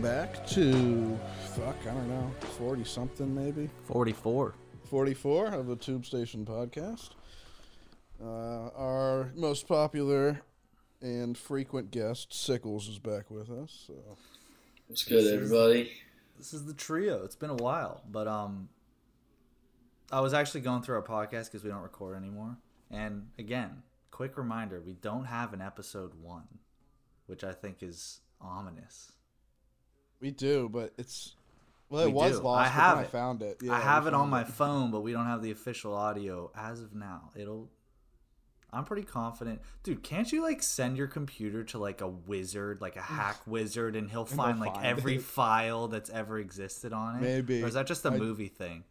welcome back to fuck, I don't know, forty something maybe, 44. forty four of the Tube Station podcast. Uh, our most popular and frequent guest Sickles is back with us. So What's good, This is- everybody? This is the trio. It's been a while, but um I was actually going through our podcast because we don't record anymore. And again, quick reminder, we don't have an episode 1, which I think is ominous. We do, but it's well, it We was do. lost. I but have then I it. found it. Yeah, I have it on found my phone, but we don't have the official audio as of now. It'll I'm pretty confident. Dude, can't you like send your computer to like a wizard, like a hack wizard, and he'll find like find every it. file that's ever existed on it? Maybe. Or is that just a I- movie thing?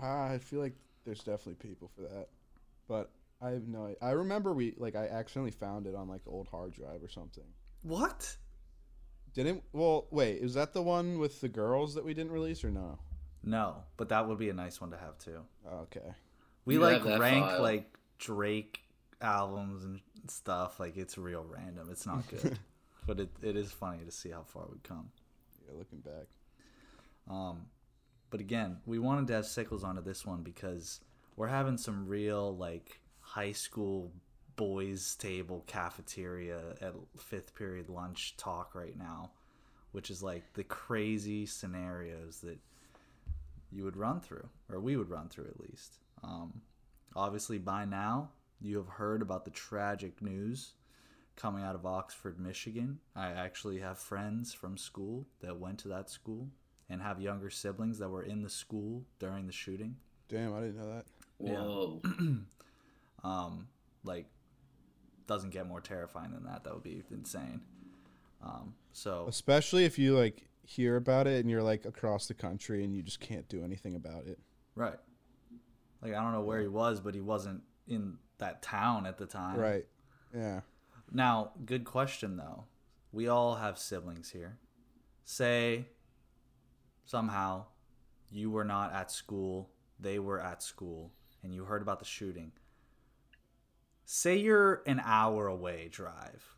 Ah, I feel like there's definitely people for that, but I have no. I remember we like I accidentally found it on like old hard drive or something. What? Didn't well wait, is that the one with the girls that we didn't release or no? No, but that would be a nice one to have too. Oh, okay. We You like rank file. like Drake albums and stuff. Like it's real random. It's not good, but it, it is funny to see how far we've come. Yeah, looking back. Um, but again, we wanted to have Sickles onto this one because we're having some real like high school boys table cafeteria at fifth period lunch talk right now, which is like the crazy scenarios that you would run through, or we would run through at least. Um, obviously, by now you have heard about the tragic news coming out of Oxford, Michigan. I actually have friends from school that went to that school and have younger siblings that were in the school during the shooting. Damn, I didn't know that. Yeah. Whoa. Um, like, doesn't get more terrifying than that. That would be insane. Um, so Especially if you like hear about it and you're like across the country and you just can't do anything about it. right, like I don't know where he was, but he wasn't in that town at the time. Right. Yeah. Now, good question though. We all have siblings here. Say somehow you were not at school, they were at school, and you heard about the shooting. Say you're an hour away drive.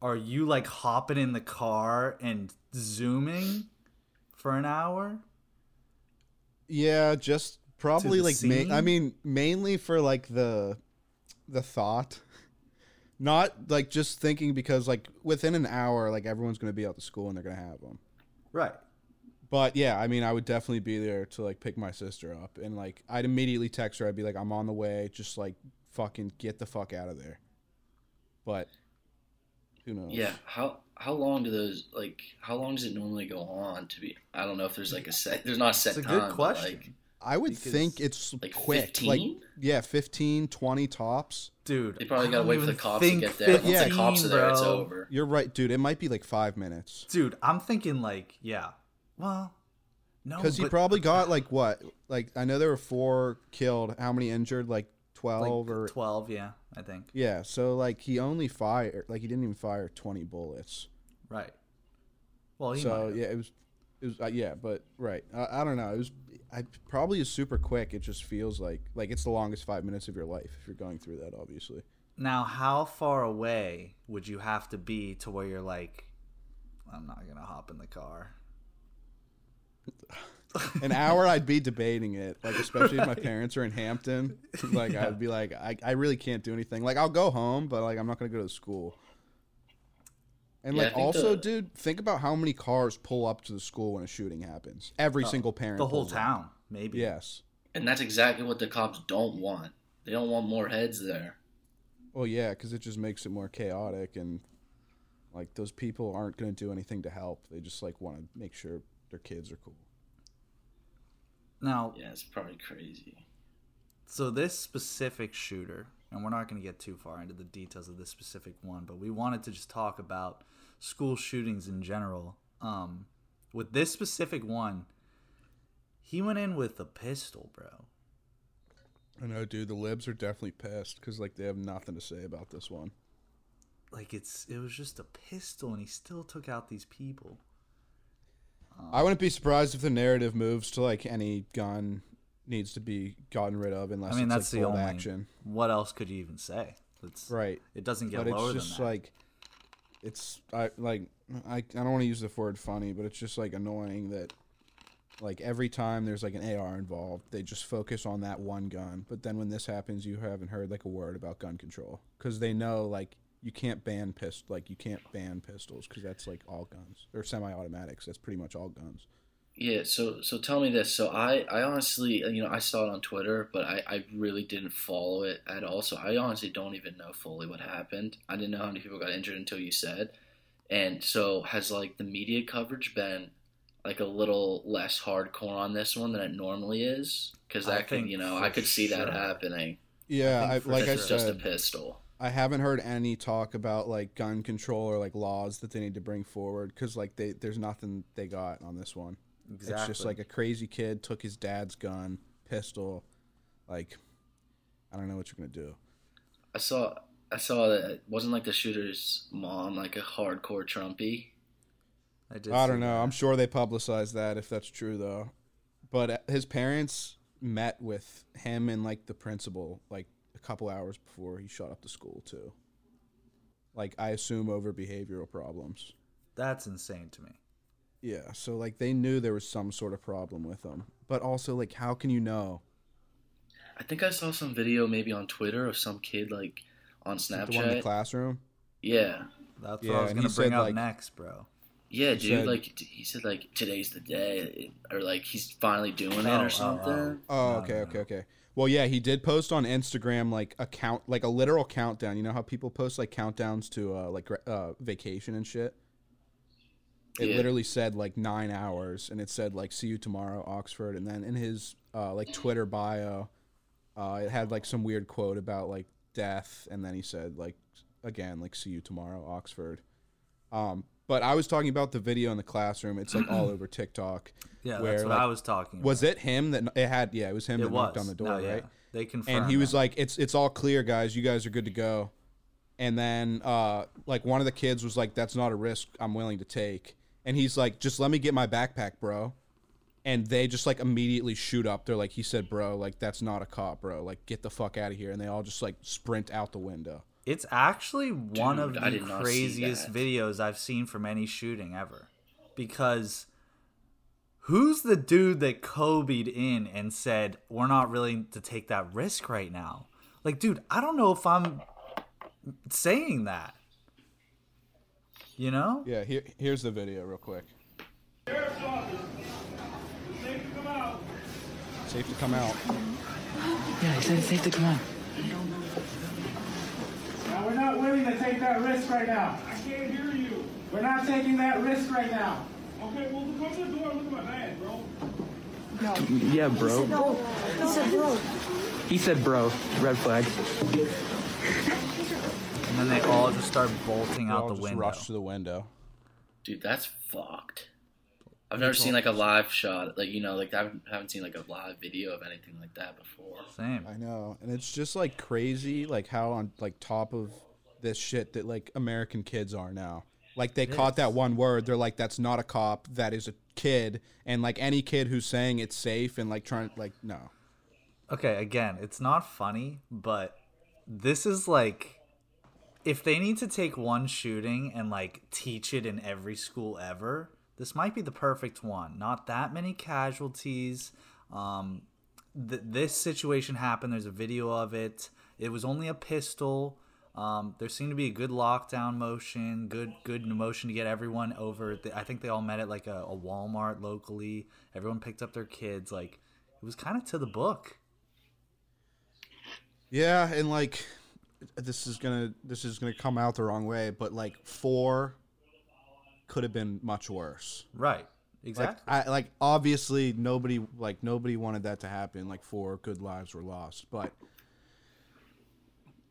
Are you like hopping in the car and zooming for an hour? Yeah, just probably like ma- I mean mainly for like the the thought. Not like just thinking because like within an hour like everyone's going to be out to school and they're going to have them. Right. But yeah, I mean, I would definitely be there to like pick my sister up, and like I'd immediately text her. I'd be like, "I'm on the way. Just like fucking get the fuck out of there." But who knows? Yeah. How how long do those like? How long does it normally go on? To be, I don't know if there's like a set. There's not a set It's a time. good question. Like, I would Because, think it's like quick. Like 15? yeah, 15, 20 tops. Dude, they probably I gotta wait for the cops to get there. Once 15, the cops are there, it's bro. over. You're right, dude. It might be like five minutes Dude, I'm thinking like, yeah. Well, no, because he probably got like what? Like I know there were four killed. How many injured? Like twelve like or 12, yeah, I think. yeah. So like he only fired like he didn't even fire twenty bullets. Right. Well, he might so yeah, it was, it was uh, yeah, but right. I, I don't know. It was, I probably is super quick. It just feels like like it's the longest five minutes of your life if you're going through that. Obviously, Now, how far away would you have to be to where you're like, I'm not gonna hop in the car? an hour I'd be debating it. Like especially if my parents are in Hampton, like Yeah. I'd be like, I, I really can't do anything. Like I'll go home, but like I'm not gonna go to school. And Yeah, like also, the- dude, think about how many cars pull up to the school when a shooting happens. Every single parent. Uh, The whole pulls up. town, maybe. Yes. And that's exactly what the cops don't want. They don't want more heads there. Well, yeah, because it just makes it more chaotic, and like those people aren't going to do anything to help. They just like want to make sure their kids are cool. Now, Yeah, it's probably crazy. so this specific shooter, and we're not going to get too far into the details of this specific one, but we wanted to just talk about school shootings in general. Um, with this specific one, he went in with a pistol, bro. I know, dude. The libs are definitely pissed because like they have nothing to say about this one. Like it's it was just a pistol, and he still took out these people. I wouldn't be surprised if the narrative moves to like any gun needs to be gotten rid of unless I mean, it's that's like the only. action. What else could you even say? It's Right. It doesn't get but lower it's just than that. like it's I like I I don't want to use the word funny, but it's just like annoying that like every time there's like an AR involved, they just focus on that one gun. But then when this happens, you haven't heard like a word about gun control because they know like you can't ban pist like you can't ban pistols because that's like all guns or semi-automatics. That's pretty much all guns. Yeah, so so tell me this. So I, I honestly, uh, you know, I saw it on Twitter, but I, I really didn't follow it at all. So I honestly don't even know fully what happened. I didn't know how many people got injured until you said. And so has like the media coverage been like a little less hardcore on this one than it normally is? Because I that could, think you know, I could see that happening. Yeah, think I, for like I If it's just a pistol. I haven't heard any talk about like gun control or like laws that they need to bring forward because like they there's nothing they got on this one. Exactly. It's just like a crazy kid took his dad's gun, pistol. Like, I don't know what you're gonna do. I saw I saw that it wasn't like the shooter's mom like a hardcore Trumpy. I, did I don't know. that. I'm sure they publicized that if that's true though. But uh, his parents met with him and like the principal like a couple hours before he shut up the school too. Like I assume over behavioral problems. That's insane to me. Yeah, so like they knew there was some sort of problem with him. But also like how can you know? I think I saw some video maybe on Twitter of some kid like on The one in the classroom? Yeah. That's Yeah, what I was and gonna he bring said, up like- next, bro. Yeah, He dude. said- like he said, like today's the day, or like he's finally doing it Oh, oh, or something. Oh, No, okay, okay, okay. Well, yeah, he did post on Instagram like a count, like a literal countdown. You know how people post like countdowns to uh, like uh, vacation and shit. It Yeah. literally said like nine hours, and it said like "See you tomorrow, Oxford." And then in his uh, like Twitter bio, uh, it had like some weird quote about like death, and then he said like again like "See you tomorrow, Oxford." Um, but I was talking about the video in the classroom. It's like all over TikTok. Yeah, where, that's what like, I was talking. Was it him that it had? Yeah, it was him about. that It was knocked on the door, No, yeah. right? They confirmed. And he was that. like, "It's it's all clear, guys. You guys are good to go." And then uh, like one of the kids was like, "That's not a risk I'm willing to take." And he's like, "Just let me get my backpack, bro." And they just like immediately shoot up. They're like, "He said, bro, like that's not a cop, bro. Like get the fuck out of here." And they all just like sprint out the window. It's actually one of Dude, I the did not see craziest videos I've seen from any shooting ever. Because who's the dude that Kobe'd in and said, We're not willing to take that risk right now? Like, dude, I don't know if I'm saying that. You know? Yeah, here here's the video real quick. Safe to come out. Safe to come out. Yeah, he said it's safe to come on. Now, we're not willing to take that risk right now. I can't hear you. We're not taking that risk right now. Okay, well, come to the door and look at my bag, bro. No. Yeah, bro. He said, bro. He said, bro. Red flag. And then they all just start bolting They all out the just window. rush to the window. Dude, that's fucked. I've never seen like a live shot, like you know, like I haven't, haven't seen like a live video of anything like that before. Same. I know, and it's just like crazy, like how on like top of this shit that like American kids are now. Like they caught that one word, they're like, "That's not a cop, that is a kid," and like any kid who's saying it's safe and like trying, like no, Okay, again, it's not funny, but this is like if they need to take one shooting and like teach it in every school ever, this might be the perfect one. Not that many casualties. Um, th- this situation happened. There's a video of it. It was only a pistol. Um, there seemed to be a good lockdown motion, good good motion to get everyone over. I think they all met at like a, a Walmart locally. Everyone picked up their kids. Like it was kind of to the book. yeah, and like this is gonna this is gonna come out the wrong way, but like four could have been much worse. Right. Like Exactly. I like obviously nobody like nobody wanted that to happen. Like four good lives were lost, but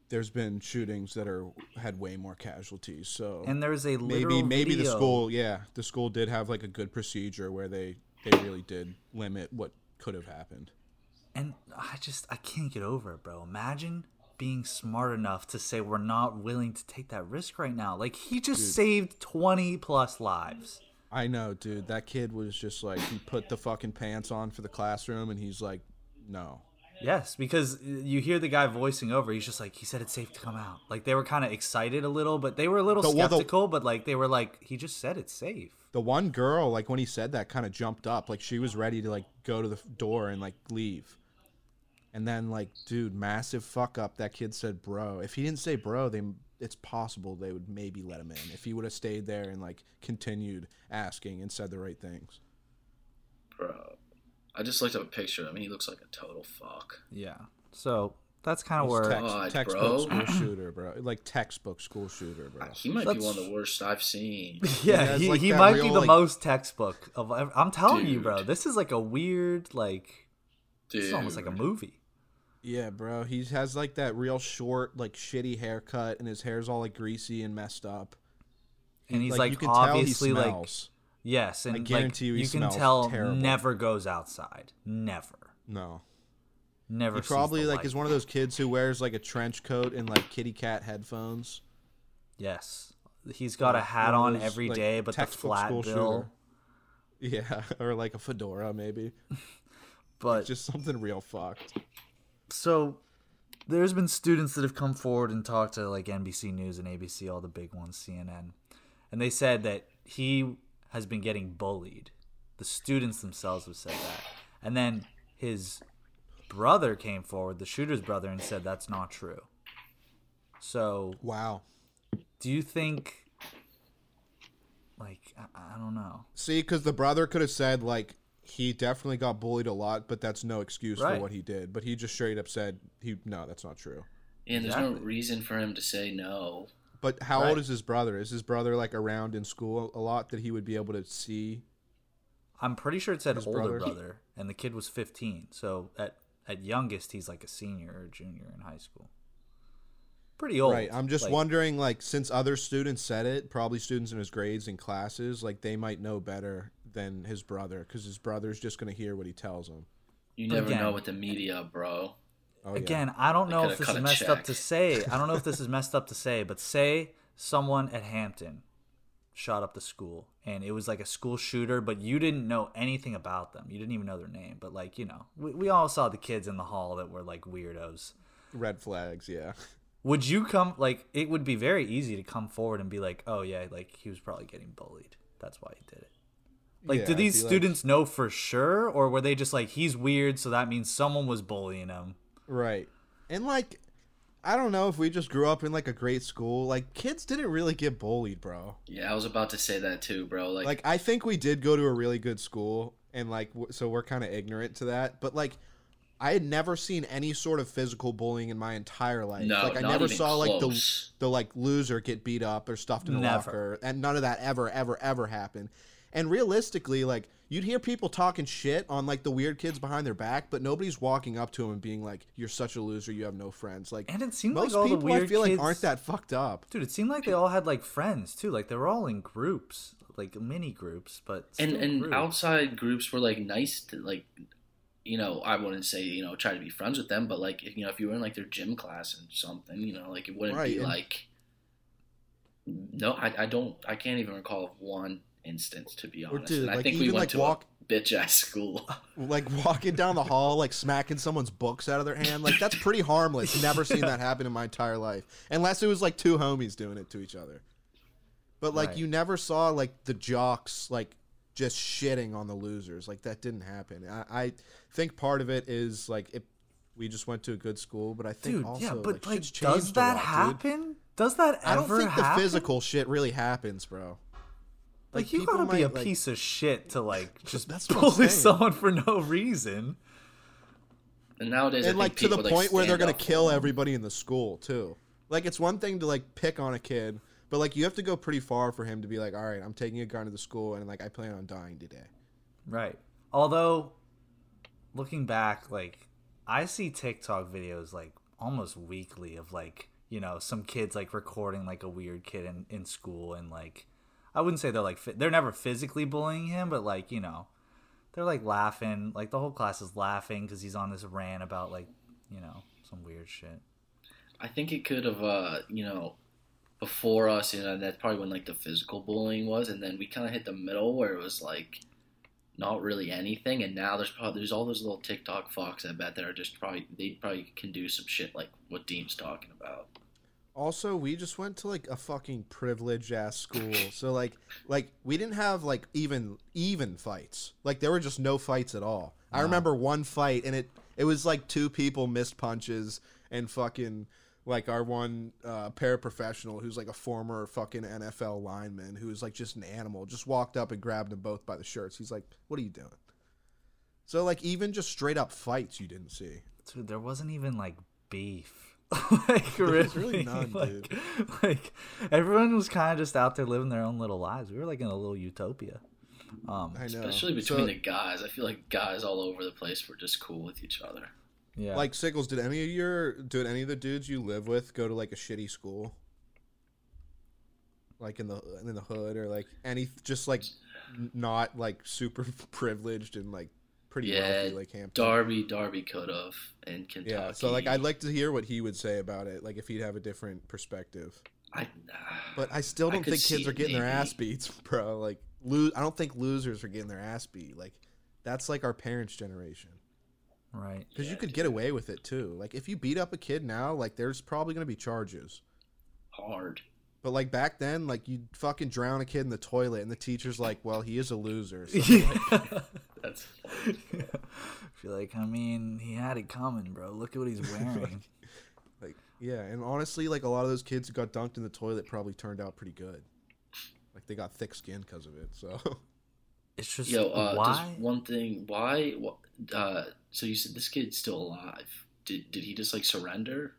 there's been shootings that are had way more casualties. So and there's a maybe maybe the school yeah the school did have like a good procedure where they they really did limit what could have happened. and I just I can't get over it, bro. Imagine being smart enough to say we're not willing to take that risk right now. Like he just saved 20 plus lives. I know, dude. That kid was just like he put the fucking pants on for the classroom, and he's like, no. Yes, because you hear the guy voicing over. He's just like he said it's safe to come out. Like they were kind of excited a little, but they were a little The- well, the- skeptical. but like they were like he just said it's safe. The one girl, like when he said that, kind of jumped up, like she was ready to like go to the door and like leave. And then like, dude, massive fuck up. That kid said, "Bro." If he didn't say "bro," they it's possible they would maybe let him in if he would have stayed there and like continued asking and said the right things. Bro, I just looked up a picture of him. He looks like a total fuck. Yeah. So that's kind of where text- God, textbook bro. school shooter, bro. Like textbook school shooter, bro. He might That's- be one of the worst I've seen. yeah has, he, like, he that might be the like- most textbook of. I'm telling you, bro. This is like a weird like. Dude. It's almost like a movie. Yeah, bro. He has like that real short, like shitty haircut, and his hair's all like greasy and messed up. And he's like, like, you can tell he obviously like smells. yes, and I guarantee you like, he you can tell terrible. never goes outside. Never, No. never. He probably like light. is one of those kids who wears like a trench coat and like kitty cat headphones. Yes, he's got a hat of on those, every like, day, but the flat bill. shooter. Yeah, or like a fedora maybe. But Just something real fucked. So there's been students that have come forward and talked to like NBC News and ABC, all the big ones, CNN, and they said that he has been getting bullied. The students themselves have said that, and then his brother came forward, the shooter's brother, and said that's not true. So, Wow. do you think? Like, I, I don't know. See, because the brother could have said like he definitely got bullied a lot, but that's no excuse Right. for what he did. But he just straight up said he no, that's not true. And there's no reason for him to say no. But how Right. old is his brother? Is his brother like around in school a lot that he would be able to see? I'm pretty sure it said His older brother? brother, and the kid was 15. So at at youngest, he's like a senior or junior in high school. Pretty old. Right. I'm just like- wondering, like, since other students said it, probably students in his grades and classes, like, they might know better than his brother because his brother's just going to hear what he tells him. You But never again- know with the media, bro. Oh, yeah. Again, I don't know if this is a messed up to say. I don't know if this is messed up to say, but say someone at Hampton shot up the school and it was like a school shooter, but you didn't know anything about them. You didn't even know their name. But like, you know, we, we all saw the kids in the hall that were like weirdos. Red flags, yeah. Would you come like it would be very easy to come forward and be like, "Oh yeah, like he was probably getting bullied. That's why he did it." Like Yeah, did I'd these be like- students know for sure or were they just like he's weird so that means someone was bullying him? Right. And, like, I don't know if we just grew up in, like, a great school. Like, kids didn't really get bullied, bro. Yeah, I was about to say that too, bro. Like, Like, I think we did go to a really good school, and, like, w- so we're kind of ignorant to that. But, like, I had never seen any sort of physical bullying in my entire life. No, like I not never even saw like close. the the like loser get beat up or stuffed in a Never. locker, and none of that ever, ever, ever happened. And realistically, like you'd hear people talking shit on like the weird kids behind their back, but nobody's walking up to them and being like, "You're such a loser. You have no friends." Like And it seemed most like all the people, I feel kids... like aren't that fucked up. Dude, it seemed like they all had like friends too. Like they were all in groups, like mini groups, but and still and groups. outside groups were like nice to like you know i wouldn't say you know try to be friends with them but like you know if you were in like their gym class or something you know like it wouldn't Right, be and- like no I, I don't i can't even recall one instance to be honest dude, and i like, think we went like, to walk- a bitch ass school Like walking down the hall, like smacking someone's books out of their hand. Like that's pretty harmless. Never seen that happen in my entire life, unless it was like two homies doing it to each other. But like Right. you never saw like the jocks like just shitting on the losers. Like that didn't happen. I, I think part of it is like it. We just went to a good school, but I think dude, also yeah, but like, like, does that lot, dude. happen? Does that ever I don't think happen? the physical shit really happens, bro. Like, you gotta be a like- piece of shit to like just That's what I'm bully someone for no reason. and nowadays I and like think to the people, point where they're gonna kill everybody in the school too. Like it's one thing to like pick on a kid, but like you have to go pretty far for him to be like, all right, I'm taking a gun to the school and like I plan on dying today. Right. Although, looking back, like I see TikTok videos like almost weekly of like you know some kids like recording like a weird kid in in school and like I wouldn't say they're like they're never physically bullying him, but like you know they're like laughing like the whole class is laughing because he's on this rant about like you know some weird shit. I think it could have, uh, you know, before us, you know, that's probably when like the physical bullying was, and then we kind of hit the middle where it was like, not really anything, and now there's probably there's all those little TikTok fox I bet that are just probably they probably can do some shit like what Dean's talking about. Also, we just went to like a fucking privileged ass school. So like like we didn't have like even even fights. Like there were just no fights at all. I remember one fight and it it was like two people missed punches and fucking like our one uh, paraprofessional who's like a former fucking NFL lineman who was like just an animal just walked up and grabbed them both by the shirts. He's like, "What are you doing?" So like even just straight up fights you didn't see. Dude, there wasn't even like beef. like was really, really none, like, dude. like everyone was kind of just out there living their own little lives. We were like in a little utopia. Um, I know. Especially between So- the guys, I feel like guys all over the place were just cool with each other. yeah, Like Sickles, did any of your did any of the dudes you live with go to like a shitty school? Like in the in the hood or like any just like not like super privileged and like pretty Yeah, wealthy like Hampton. Darby, Darby could have in Kentucky. yeah, so like I'd like to hear what he would say about it, like if he'd have a different perspective. I, nah. But I still don't could think kids are it getting their ass beats, bro. Like lose I don't think losers are getting their ass beat. Like that's like our parents' generation. right. Because you could get away with it too. Like if you beat up a kid now, like there's probably gonna be charges. hard. But like back then, like you'd fucking drown a kid in the toilet, and the teacher's like, "Well, he is a loser." So, That's funny. feel like I mean he had it coming, bro. Look at what he's wearing. like, yeah, and honestly, like a lot of those kids who got dunked in the toilet probably turned out pretty good. Like they got thick skin because of it. So it's just Yo, uh, why? just one thing. Why? Uh, so you said this kid's still alive. Did did he just like surrender?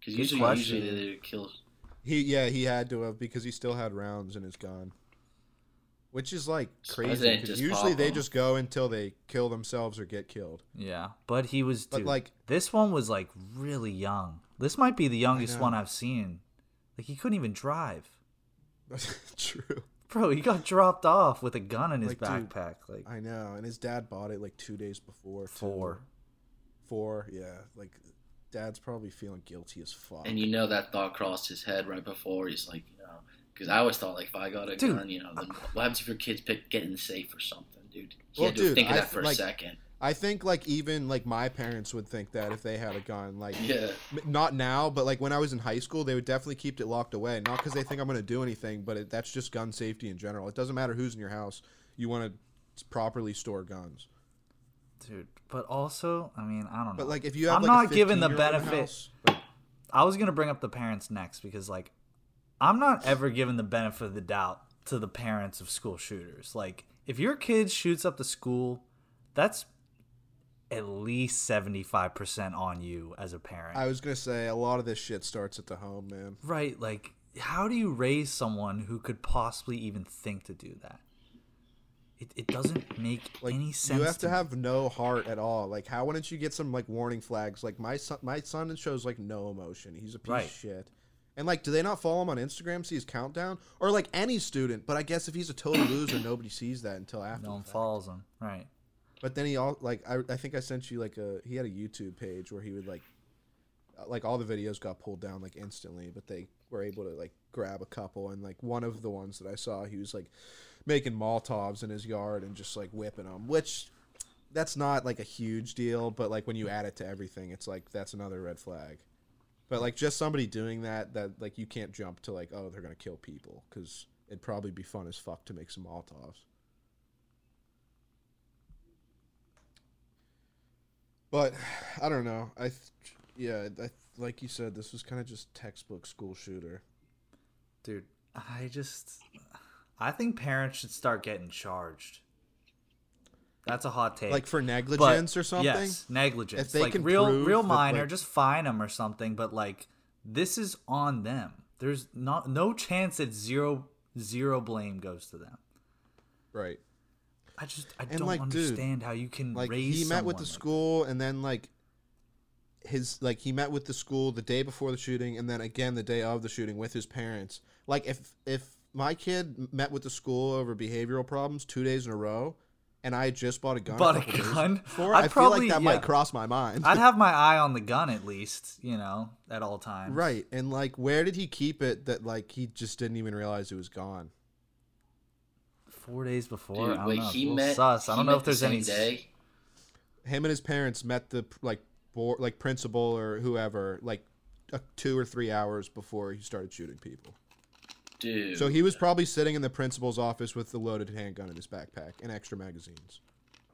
Because usually, question. usually they kill. He, yeah, he had to have because he still had rounds in his gun, which is like crazy. didn't 'cause just usually they just go until they kill themselves or get killed. Yeah, but he was. But, Dude, like- this one was like really young. This might be the youngest one I've seen. Like he couldn't even drive, True. bro. He got dropped off with a gun in his Like, dude, backpack. Like I know, and his dad bought it like two days before. too. four. Four, yeah. Like, dad's probably feeling guilty as fuck. And you know that thought crossed his head right before. He's like, you know, because I always thought like if I got a Dude, gun, you know, then what happens if your kids pick get in safe or something, dude? He Well, dude, think of that th- for like- a second. I think like even like my parents would think that if they had a gun, like Yeah, not now, but like when I was in high school, they would definitely keep it locked away. Not because they think I'm going to do anything, but it, that's just gun safety in general. It doesn't matter who's in your house. You want to properly store guns. Dude. But also, I mean, I don't know. But like if you have, I'm like, not giving the 15-year-old benefit. house, I was gonna bring up the parents next because like I'm not ever giving the benefit of the doubt to the parents of school shooters. Like if your kid shoots up the school, that's at least 75% on you as a parent. I was gonna say a lot of this shit starts at the home, man. right, like how do you raise someone who could possibly even think to do that? It, it doesn't make Like any sense. you have to me. have no heart at all. Like how wouldn't you get some like warning flags? Like my son, my son shows like no emotion. He's a piece Right. of shit. And like, do they not follow him on Instagram? See his countdown, or like any student? But I guess if he's a total loser, nobody sees that until after. no one follows them. Right. But then he all like I, I think I sent you like a he had a YouTube page where he would like uh, like all the videos got pulled down like instantly, but they were able to like grab a couple and like one of the ones that I saw he was like making Molotovs in his yard and just like whipping them, which that's not like a huge deal, but like when you add it to everything, it's like that's another red flag. But like just somebody doing that that like you can't jump to like oh they're gonna kill people because it'd probably be fun as fuck to make some Molotovs. But I don't know. I th- yeah, I, like you said, this was kind of just textbook school shooter. Dude, I just I think parents should start getting charged. That's a hot take. Like for But- negligence or something. Yes, negligence. If they like can real, prove real that, minor, like- just fine them or something. But like, this is on them. There's not no chance that zero zero blame goes to them. Right. I just I And, don't like, dude, understand how you can Like raise. he met with the like school and then like his like he met with the school the day before the shooting and then again the day of the shooting with his parents. Like if if my kid met with the school over behavioral problems 2 days in a row and I just bought a gun Bought a couple gun? before, I'd I feel like that yeah. might cross my mind. I'd have my eye on the gun at least, you know, at all times. Right. And like where did he keep it that like he just didn't even realize it was gone? four days before. Dude, I don't wait, know. He little met. sus. I don't know if there's the any. day. Him and his parents met the like board, like principal or whoever like uh, two or three hours before he started shooting people. Dude. So he was probably sitting in the principal's office with the loaded handgun in his backpack and extra magazines.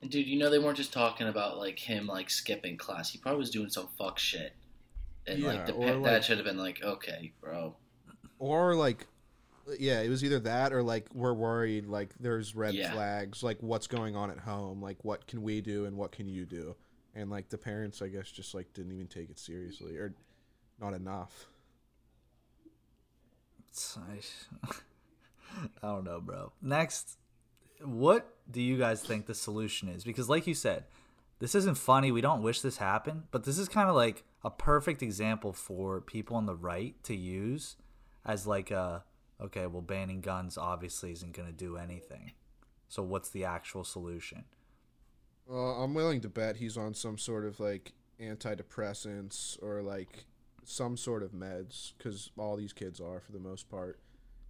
And dude, you know they weren't just talking about like him like skipping class. He probably was doing some fuck shit. And Yeah, like the like- dad should have been like, okay, bro. Or like, yeah, it was either that or like we're worried like there's red Yeah. flags, like what's going on at home, like what can we do and what can you do, and like the parents, I guess, just like didn't even take it seriously or not enough. I, I don't know, bro. Next, what do you guys think the solution is? Because, like you said, this isn't funny. We don't wish this happened, but this is kind of like a perfect example for people on the right to use as like a okay, well, banning guns obviously isn't going to do anything. So, what's the actual solution? Well, I'm willing to bet he's on some sort of like antidepressants or like some sort of meds because all these kids are for the most part.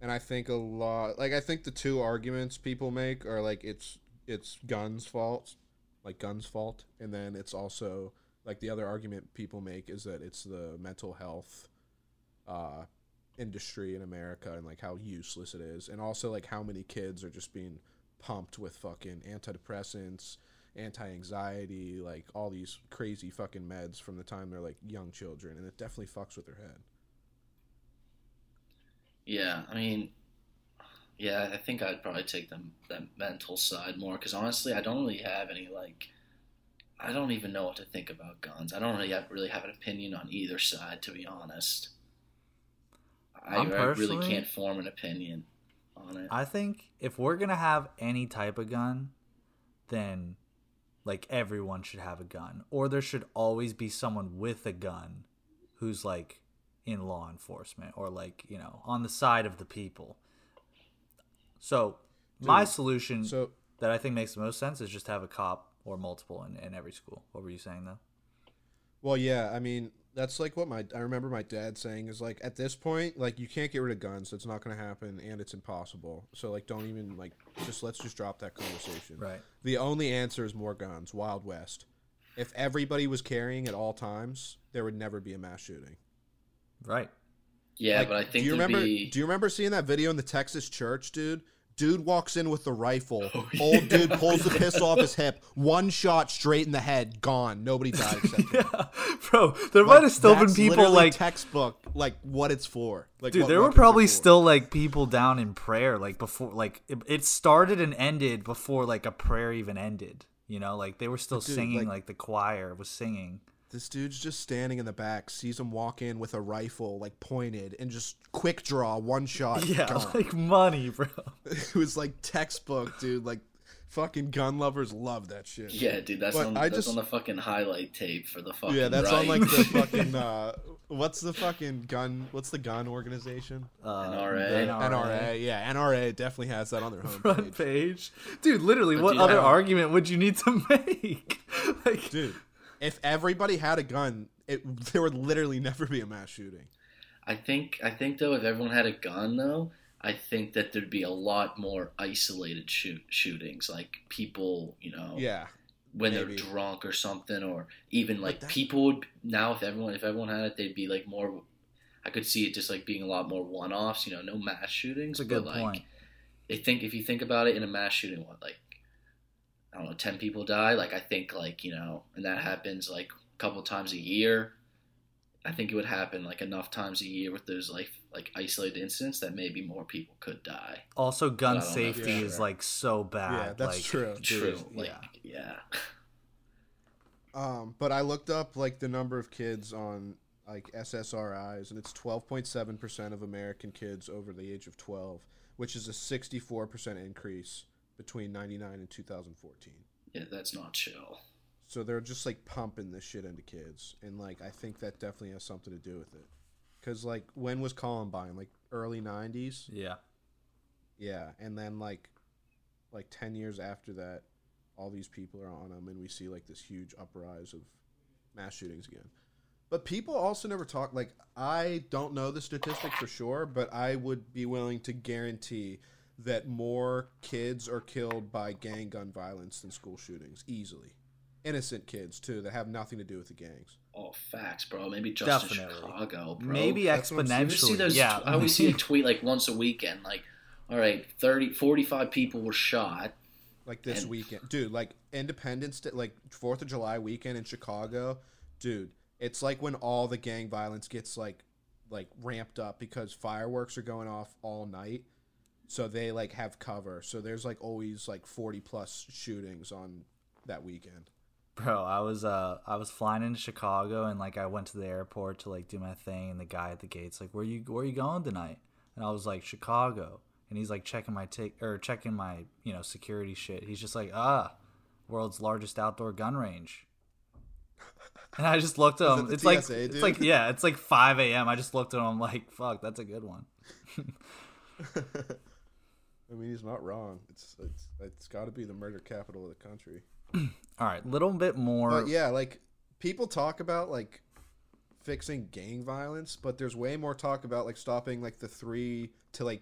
And I think a lot, like I think the two arguments people make are like it's it's guns' fault, like guns' fault, and then it's also like the other argument people make is that it's the mental health uh, industry in America and like how useless it is, and also like how many kids are just being pumped with fucking antidepressants, anti-anxiety, like all these crazy fucking meds from the time they're like young children, and it definitely fucks with their head. Yeah, I mean, yeah, I think I'd probably take them that mental side more because honestly, I don't really have any like, I don't even know what to think about guns. I don't really have, really have an opinion on either side, to be honest. I, I'm really personally- can't form an opinion on it. I think if we're gonna have any type of gun, then like everyone should have a gun, or there should always be someone with a gun who's like in law enforcement or like you know on the side of the people. So my solution So that I think makes the most sense is just have a cop or multiple in, in every school. What were you saying though? Well, yeah, I mean, that's like what my I remember my dad saying is like at this point, like you can't get rid of guns. That's not going to happen, and it's impossible. So like, don't even like just let's just drop that conversation. Right. The only answer is more guns. Wild West. If everybody was carrying at all times, there would never be a mass shooting. Right. yeah, Like, but I think do you remember? be. Do you remember seeing that video in the Texas church, dude? Dude walks in with the rifle. Oh, Old dude pulls the pistol off his hip. One shot straight in the head. Gone. Nobody died except him. Bro, there Like, might have still been people like textbook, like what it's for. Like, Dude, there were probably still like people down in prayer, like before, like it, it started and ended before like a prayer even ended. You know, like they were still Dude, singing, like- like, the choir was singing. This dude's just standing in the back, sees him walk in with a rifle, like pointed, and just quick draw, one shot. Yeah, gone. like money, bro. it was like textbook, dude. Like, fucking gun lovers love that shit. Yeah, dude, that's But on I that's just- on the fucking highlight tape for the fucking. Yeah, that's on like the fucking uh what's the fucking gun what's the gun organization? Uh, NRA. NRA. Yeah, NRA definitely has that on their front page, dude. Literally, But what dude, other argument would you need to make? like, Dude, if everybody had a gun, it there would literally never be a mass shooting. I think I think though if everyone had a gun though, I think that there'd be a lot more isolated shoot shootings, like people, you know, Yeah. when maybe. they're drunk or something, or even like that- people would now if everyone if everyone had it, they'd be like more. I could see it just like being a lot more one offs, you know, no mass shootings. it's a good but like, point. I think if you think about it in a mass shooting, what like I don't know, ten people die. Like I think like you know, and that happens like a couple times a year. I think it would happen like enough times a year with those like like isolated incidents that maybe more people could die. Also, gun I don't know for safety is sure. like so bad. Yeah, that's like, true. True, like yeah. yeah. Um, but I looked up like the number of kids on like SSRIs, and it's 12.7 percent of American kids over the age of 12, which is a 64 percent increase between 99 and 2014. Yeah, that's not chill. So they're just like pumping this shit into kids, and like I think that definitely has something to do with it. Cause like when was Columbine? Like early 90s. Yeah. Yeah, and then like like 10 years after that, all these people are on them, and we see like this huge uprise of mass shootings again. But people also never talk. Like I don't know the statistic for sure, but I would be willing to guarantee that more kids are killed by gang gun violence than school shootings easily. Innocent kids too that have nothing to do with the gangs. Oh, facts, bro. Maybe just in Chicago, bro. Maybe That's what I'm saying. You ever see exponentially. those? yeah, I always see a tweet like once a weekend, like, all right, 30, 45 people were shot. Like this And- weekend, dude. Like Independence Day, like Fourth of July weekend in Chicago, dude. It's like when all the gang violence gets like, like ramped up because fireworks are going off all night, so they like have cover. So there's like always like forty plus shootings on that weekend. Bro, I was uh I was flying into Chicago and like I went to the airport to like do my thing and the guy at the gate's like, "Where you where you going tonight?" And I was like, "Chicago." And he's like checking my take or checking my, you know, security shit. He's just like, "Ah, world's largest outdoor gun range." And I just looked at him. It's like TSA, it's like yeah, it's like 5 a.m. I just looked at him I'm like, "Fuck, that's a good one." I mean, he's not wrong. It's it's it's got to be the murder capital of the country. All right, little bit more. But yeah, like people talk about like fixing gang violence, but there's way more talk about like stopping like the three to like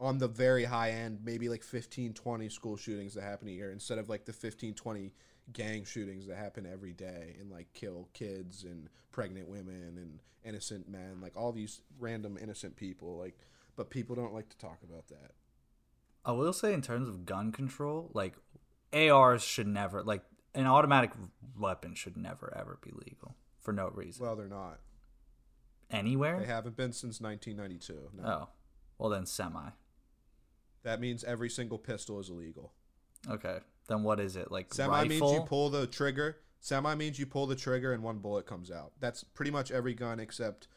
on the very high end, maybe like 15, 20 school shootings that happen a year instead of like the 15, 20 gang shootings that happen every day and like kill kids and pregnant women and innocent men, like all these random innocent people. Like, but people don't like to talk about that. I will say in terms of gun control, like ARs should never like an automatic weapon should never ever be legal for no reason. Well, they're not. Anywhere? They haven't been since 1992. No. Oh. Well then semi. That means every single pistol is illegal. Okay. Then what is it? Like Semi rifle? means you pull the trigger. Semi means you pull the trigger and one bullet comes out. That's pretty much every gun except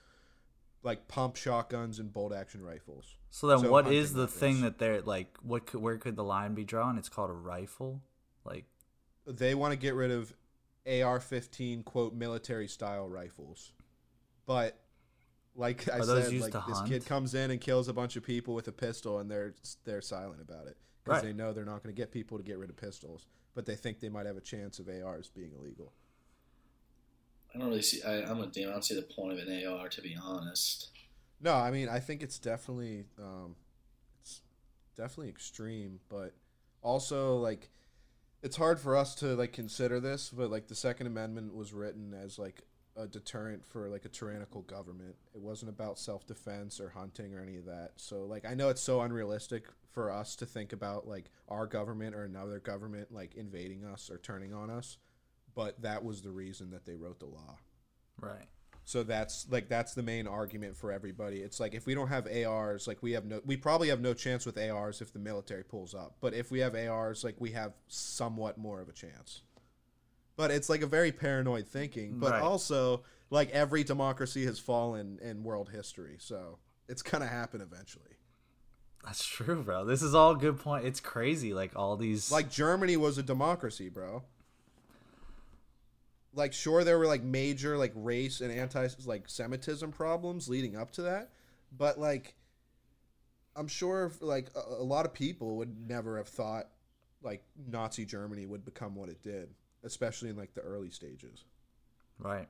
like pump shotguns and bolt action rifles. so then so what is the weapons. thing that they're like what could, where could the line be drawn? It's called a rifle? Like They want to get rid of AR-15 quote military style rifles, but like I said, like this hunt? kid comes in and kills a bunch of people with a pistol, and they're they're silent about it because Right. they know they're not going to get people to get rid of pistols, but they think they might have a chance of ARs being illegal. I don't really see. I, I'm a damn. I don't see the point of an AR to be honest. No, I mean I think it's definitely um, it's definitely extreme, but also like it's hard for us to like consider this, but like the Second Amendment was written as like a deterrent for like a tyrannical government. It wasn't about self defense or hunting or any of that. So like I know it's so unrealistic for us to think about like our government or another government like invading us or turning on us, but that was the reason that they wrote the law. right. So that's like that's the main argument for everybody. It's like if we don't have ARs, like we have no we probably have no chance with ARs if the military pulls up. But if we have ARs, like we have somewhat more of a chance. But it's like a very paranoid thinking, but Right. also like every democracy has fallen in world history. So it's going to happen eventually. That's true, bro. This is all good point. It's crazy like all these Like Germany was a democracy, bro. Like sure there were like major like race and anti like Semitism problems leading up to that, but like I'm sure like a, a lot of people would never have thought like Nazi Germany would become what it did, especially in like the early stages. right.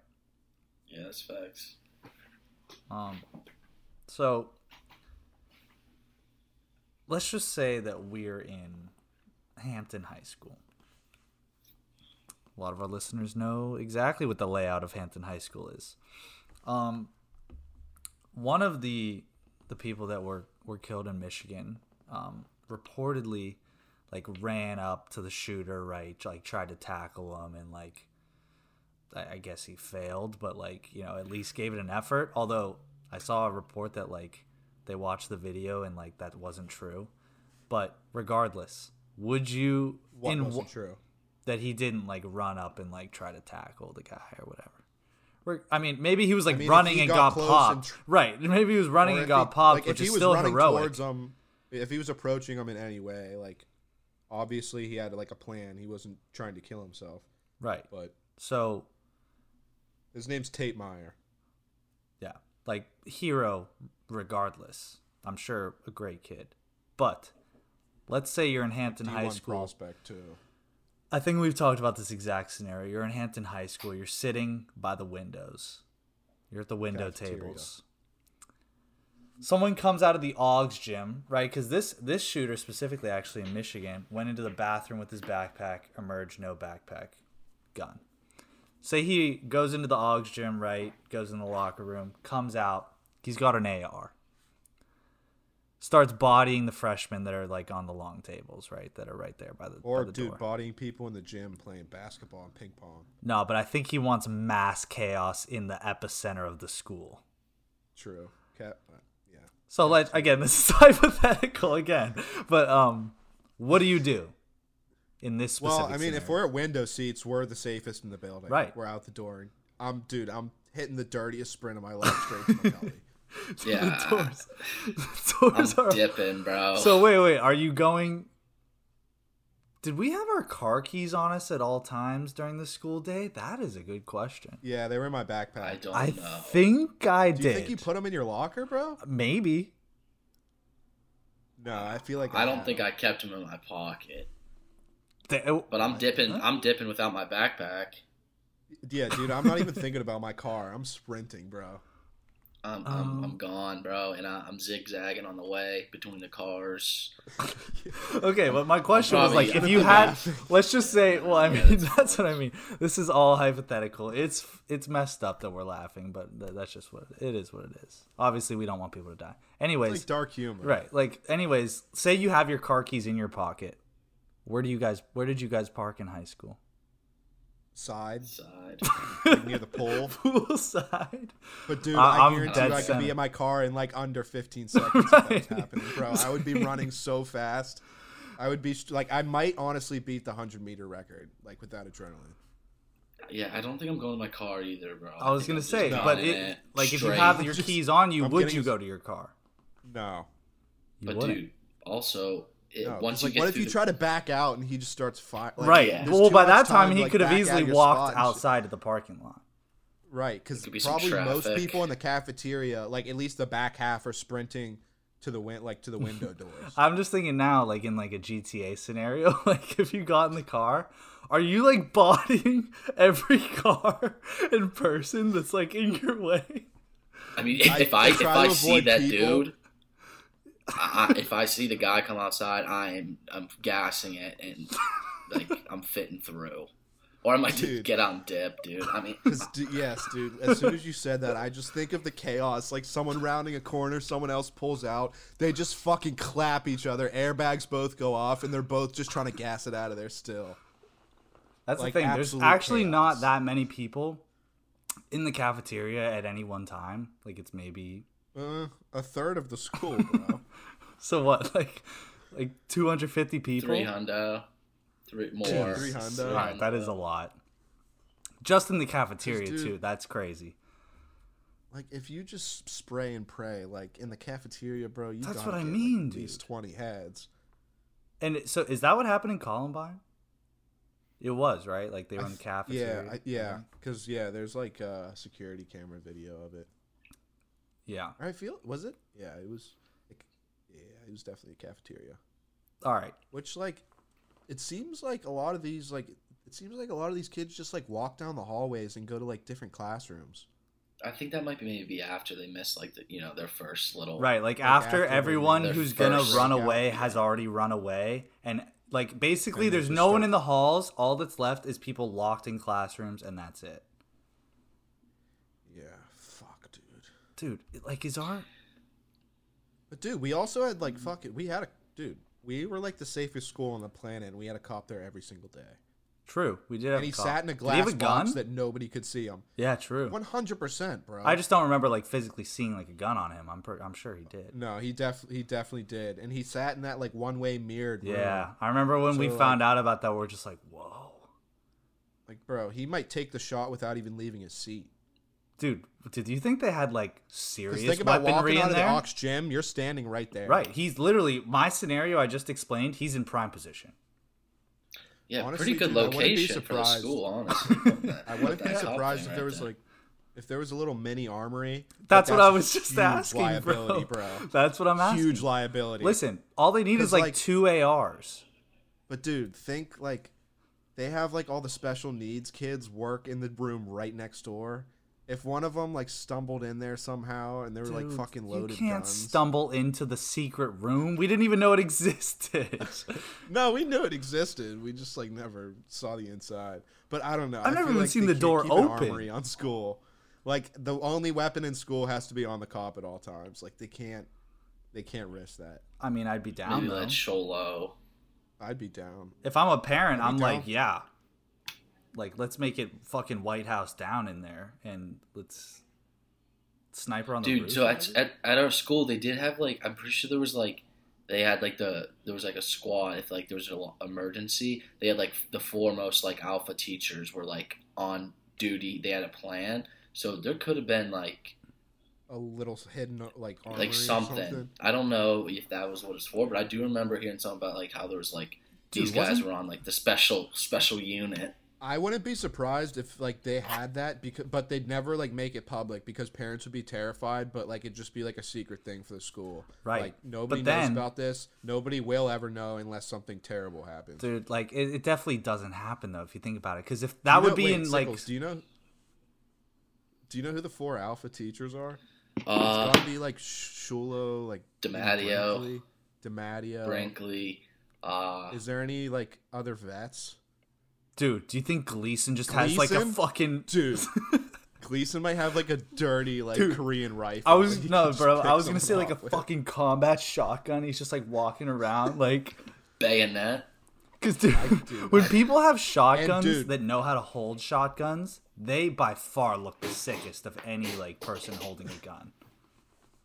Yeah, that's facts. Um, so let's just say that we're in Hampton High School. A lot of our listeners know exactly what the layout of Hampton High School is. Um, one of the the people that were were killed in Michigan um, reportedly like ran up to the shooter, right? Like tried to tackle him and like I guess he failed, but like you know, at least gave it an effort. Although I saw a report that like they watched the video and like that wasn't true. But regardless, would you What in wasn't wh- true? That he didn't like run up and like try to tackle the guy or whatever? I mean, maybe he was like mean, running and got got, popped. and tr- right? Maybe he was running and got he- popped, like, which if he is was still running heroic. towards him, if he was approaching him in any way, like obviously he had like a plan. He wasn't trying to kill himself, right. but So his name's Tate Myre. yeah, like hero regardless. I'm sure a great kid. But let's say you're in Hampton High D1 School. prospect too. I think we've talked about this exact scenario. You're in Hampton High School. You're sitting by the windows. You're at the window Cafeteria. tables. someone comes out of the Augs gym, right? Because this this shooter specifically, actually in Michigan, went into the bathroom with his backpack, emerged no backpack, gun. Say he goes into the Augs gym, right? Goes in the locker room, comes out, he's got an AR. Starts bodying the freshmen that are like on the long tables, right? That are right there by the door. Or by the dude, door. bodying people in the gym playing basketball and ping pong. No, but I think he wants mass chaos in the epicenter of the school. True. Cat. uh, yeah. So like again, this is hypothetical again. But um what do you do in this specific Well, I mean, if we're at window seats, we're the safest in the building. Right. We're out the door. I'm, dude. I'm hitting the dirtiest sprint of my life straight to my belly. Yeah, the doors, I'm doors are dipping, bro. So wait, wait, are you going Did we have our car keys on us at all times during the school day? That is a good question. Yeah, they were in my backpack. I don't I know. think I did. Do you think you put them in your locker, bro? Maybe. No, I feel like I don't have. think I kept him in my pocket. They- oh. But I'm dipping. I'm dipping without my backpack. Yeah, dude, I'm not even thinking about my car. I'm sprinting, bro. I'm, I'm, Um, I'm gone, bro, and I, I'm zigzagging on the way between the cars. Okay, but my question was like, if you had, let's just say, well, I mean, that's what I mean. This is all hypothetical. It's it's messed up that we're laughing, but th- that's just what it is. What it is. Obviously, we don't want people to die. Anyways, Like dark humor. right? Like, anyways, say you have your car keys in your pocket. Where do you guys? Where did you guys park in high school? Side, Side. like near the pool, pool side. But dude, I- I, I'm guarantee you I could be in my car in like under 15 seconds if that was happening, bro. I would be running so fast. I would be like, I might honestly beat the 100 meter record, like without adrenaline. Yeah, I don't think I'm going to my car either, bro. I was gonna I'm say, but it, like if you have your keys on you, I'm would you go to your car? No. You But wouldn't. dude, also, it, no. once 'cause, you like, get what if you the- try to back out and he just starts firing? right. yeah. Well, by that time, he like, could have back out easily walked spot and shit. outside of the parking lot. Right, because be probably most people in the cafeteria, like at least the back half, are sprinting to the win- like to the window doors. I'm just thinking now, like in like a GTA scenario, like if you got in the car, are you like bodying every car in person that's like in your way? I mean, if, I- if I I if try I see that people. dude, I, I, if I see the guy come outside, I am I'm gassing it and like I'm fitting through, or I might just Dude. get on dip, dude. I mean, 'Cause, d- yes, dude. As soon as you said that, I just think of the chaos. Like someone rounding a corner, someone else pulls out. They just fucking clap each other. Airbags both go off, and they're both just trying to gas it out of there. Still, That's Like, the thing. There's actually chaos. not that many people in the cafeteria at any one time. Like it's maybe uh, a third of the school, bro. so what like like 250 people. three hundo, three more. three hundo. All right, that is a lot. Just in the cafeteria dude- too. That's crazy. like if you just spray and pray, like in the cafeteria, bro. You That's gotta what I mean, like, At least dude. twenty heads. And it- so is that what happened in Columbine? It was right. Like they were in the cafeteria. Yeah, I, yeah, because yeah, there's like a security camera video of it. Yeah. I feel was it? Yeah, it was. Like, yeah, it was definitely a cafeteria. All right. Which like, it seems like a lot of these like it seems like a lot of these kids just like walk down the hallways and go to like different classrooms. I think that might be maybe after they missed like the, you know their first little Right, like, Like, after, after everyone who's gonna run away yeah. has already run away, and like basically, And there's just no one in the halls. All that's left is people locked in classrooms, and that's it. Yeah, fuck, dude. Like, his our But dude, we also had like fuck it. We had a dude. We were like the safest school on the planet, and we had a cop there every single day. true? We did have. And he sat in a Did he have glass a box that nobody could see him. Yeah, true. One hundred percent, bro. I just don't remember like physically seeing like a gun on him. I'm per- I'm sure he did. no, he def he definitely did, and he sat in that like one way mirrored room. Yeah, I remember when we So, found out about that. We're just like, whoa, like bro, he might take the shot without even leaving his seat. Dude. Did you think they had like Because serious think about weaponry walking out in of there? the Ox gym, you're standing right there. Right. He's literally my scenario. I just explained. He's in prime position. yeah, Honestly, pretty good dude, I wouldn't be location for the surprised. school. Honestly, I wouldn't be that top surprised if there right was like if there was a little mini armory. but That's what I a was just huge asking, liability, bro. bro. That's what I'm asking. Huge liability. Listen, all they need is 'Cause, like, like- two ARs. But dude, think like they have like all the special needs kids work in the room right next door. If one of them like stumbled in there somehow and they were like fucking loaded You can't guns. stumble into the secret room. We didn't even know it existed. no, we knew it existed. We just like never saw the inside. But I don't know. I've I never even like seen the door open. armory on school. Like the only weapon in school has to be on the cop at all times. Like they can't, they can't risk that. I mean, I'd be down Maybe though. let Sholo. I'd be down. If I'm a parent, I'm down? like, yeah. Like, let's make it fucking White House down in there, and let's sniper on the Dude, roof. so at, at at our school they did have like I'm pretty sure there was like they had like the there was like a squad if like there was an emergency they had like the foremost like alpha teachers were like on duty they had a plan so there could have been like A little hidden like armory like or something. I don't know if that was what it's for, but I do remember hearing something about like how there was like Dude, these guys were on like the special special unit. I wouldn't be surprised if like they had that because, but they'd never like make it public because parents would be terrified. But like it'd just be like a secret thing for the school. Right. Like nobody But knows then- about this. Nobody will ever know unless something terrible happens. Dude, like, it, it definitely doesn't happen though if you think about it. Because if that You would be wait, in like, Sickles, do you know? Do you know who the four alpha teachers are? Uh, it's gotta be like Shulo, like DiMatteo. Brinkley, DiMatteo. Brinkley, uh, Is there any like other vets? Dude, do you think Gleason just has like a fucking Dude, Gleason might have like a dirty like Dude, Korean rifle. I was no, bro. I was gonna say like a with. fucking combat shotgun. He's just like walking around, like, bayonet. because dude, dude, when people have shotguns dude- that know how to hold shotguns, they by far look the sickest of any like person holding a gun.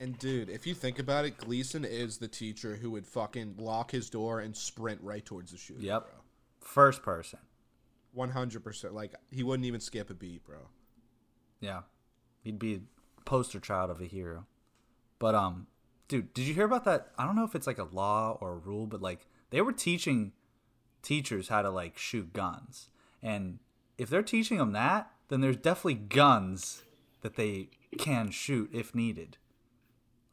And dude, if you think about it, Gleason is the teacher who would fucking lock his door and sprint right towards the shooter. Yep, first person. One hundred percent. Like he wouldn't even skip a beat, bro. Yeah, he'd be a poster child of a hero. But um, dude, did you hear about that? I don't know if it's like a law or a rule, but like they were teaching teachers how to like shoot guns, and if they're teaching them that, then there's definitely guns that they can shoot if needed.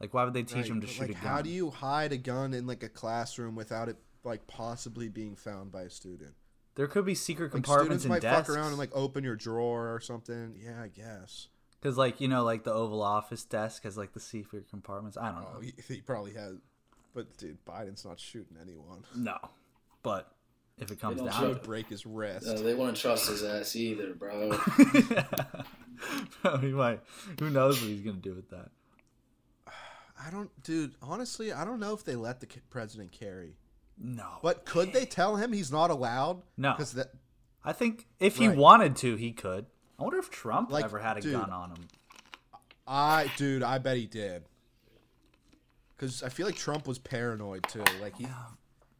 Like, why would they teach Right, them to shoot like, a gun? how do you hide a gun in like a classroom without it like possibly being found by a student? There could be secret Like compartments students in might desks. fuck around and like open your drawer or something. Yeah, I guess. Because, like, you know, like the Oval Office desk has like the secret compartments. I don't know. Oh, he, he probably has. But dude, Biden's not shooting anyone. No, but if it comes down shoot. to He'd break his wrist. Uh, they wouldn't trust his ass either, bro. he might. Who knows what he's gonna do with that? I don't, dude. Honestly, I don't know if they let the president carry. No. But could they tell him he's not allowed? No. because that I think if he Right. wanted to, he could. I wonder if Trump Like, ever had a dude. gun on him. I, dude, I bet he did. Because I feel like Trump was paranoid too. Like he,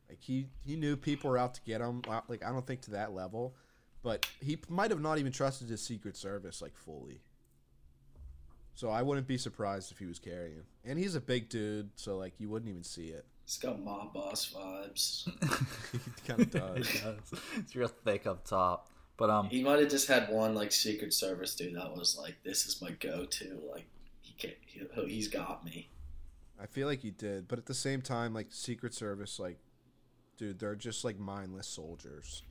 like he, he knew people were out to get him. Like I don't think to that level, but he might have not even trusted his Secret Service like fully. So I wouldn't be surprised if he was carrying. And he's a big dude, so like you wouldn't even see it. He's got mob boss vibes. he kind of does. It does. it's real thick up top. But um, He might have just had one like Secret Service dude that was like, "This is my go-to." Like he can't, he, he's got me. I feel like he did, but at the same time, like Secret Service, like, dude, they're just like mindless soldiers.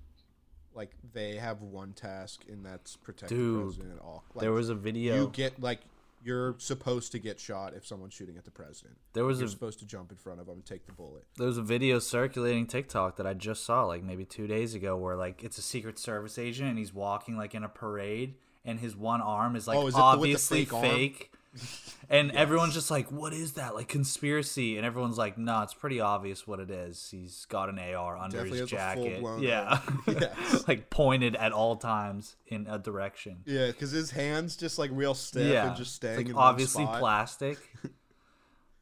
Like they have one task, and that's protect Dude, the president at all. Like, there was a video. you get like you're supposed to get shot if someone's shooting at the president. there was You're a supposed to jump in front of him and take the bullet. there was a video circulating TikTok that I just saw like maybe two days ago where like it's a Secret Service agent and he's walking like in a parade and his one arm is like Oh, is it the- the obviously fake And everyone's just like, "What is that? Like conspiracy?" And everyone's like, "No, it's pretty obvious what it is. He's got an AR under Definitely his jacket, yeah. Yes. like pointed at all times in a direction. Yeah, because his hands just like real stiff yeah, and just It's, staying like in obviously plastic.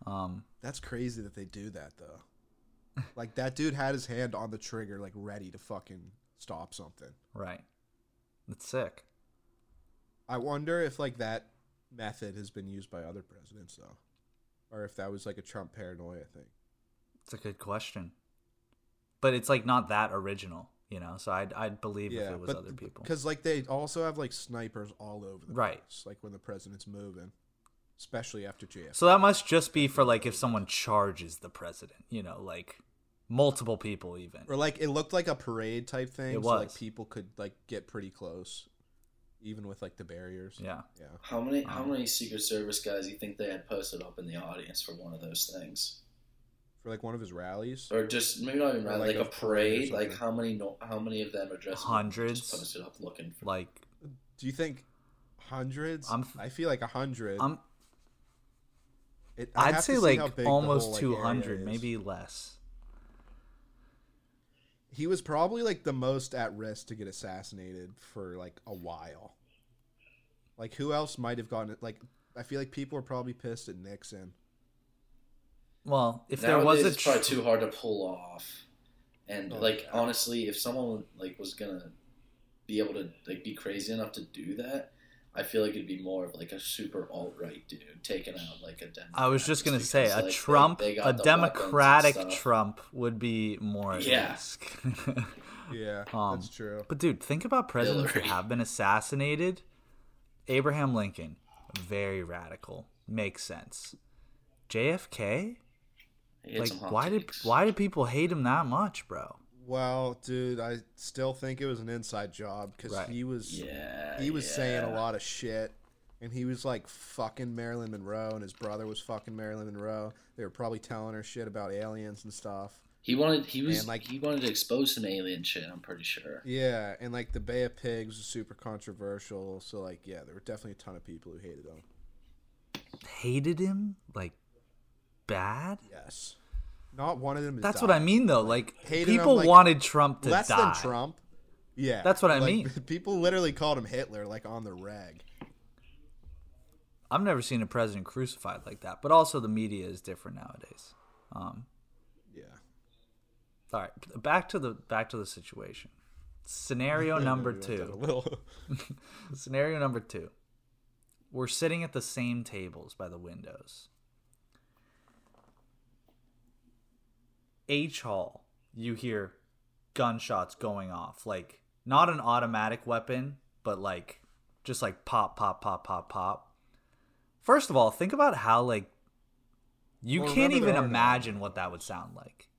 Um, That's crazy that they do that though. like that dude had his hand on the trigger, like ready to fucking stop something. right. That's sick. I wonder if like that method has been used by other presidents though, or if that was like a Trump paranoia thing. It's a good question. But it's like not that original, you know. So I'd I'd believe if it was but other people. because like they also have like snipers all over the Right. place, like when the president's moving, especially after JFK. So that must just be for like if someone charges the president, you know, like multiple people even. or like it looked like a parade type thing. It so like was. people could like get pretty close. Even with like the barriers. Yeah. Yeah. How many how Um, many Secret Service guys do you think they had posted up in the audience for one of those things, For like one of his rallies. or just maybe not even Or around, like like, a a parade? parade Like how many how many of them are dressed? up, Hundreds. Just posted up looking for. Like Do you think hundreds? I'm- I feel like a hundred. I'm It- I I'd say like how big the almost like, 200, maybe less. He was probably like the most at risk to get assassinated for like a while. Like who else might have gotten it? Like I feel like people are probably pissed at Nixon. Well, if there was Nowadays, a it's probably too hard to pull off. And Oh, like yeah. honestly, if someone like was gonna be able to like be crazy enough to do that, I feel like it'd be more of like a super alt right dude taking out like a Democrat. I was just gonna because, say a like, Trump, they got a the weapons and Democratic. Trump would be more at Yeah. risk. Yeah, Um, that's true. but dude, think about presidents who Hillary. have been assassinated. Abraham Lincoln, very radical, makes sense. JFK, like some hot why did why did people hate him that much, bro? Well, dude, I still think it was an inside job because Right. he was Yeah, he was saying a lot of shit, and he was like fucking Marilyn Monroe, and his brother was fucking Marilyn Monroe. They were probably telling her shit about aliens and stuff. He wanted he was And, like- he wanted to expose some alien shit. I'm pretty sure. Yeah, and like the Bay of Pigs was super controversial. So like, yeah, there were definitely a ton of people who hated him. Hated him like bad. Yes, not one of them. That's what I mean, though. Like him, people like, wanted Trump to Less die. than Trump. Yeah, That's what I like, mean. People literally called him Hitler, like on the reg. I've never seen a president crucified like that. But also, the media is different nowadays. Um, Yeah. all right, back to the back to the situation. Scenario number We went down a two. Scenario number two. We're sitting at the same tables by the windows. H Hall, you hear gunshots going off. Like, not an automatic weapon, but like, just like pop, pop, pop, pop, pop. First of all, think about how, like, you Well, can't even no imagine what that would sound like.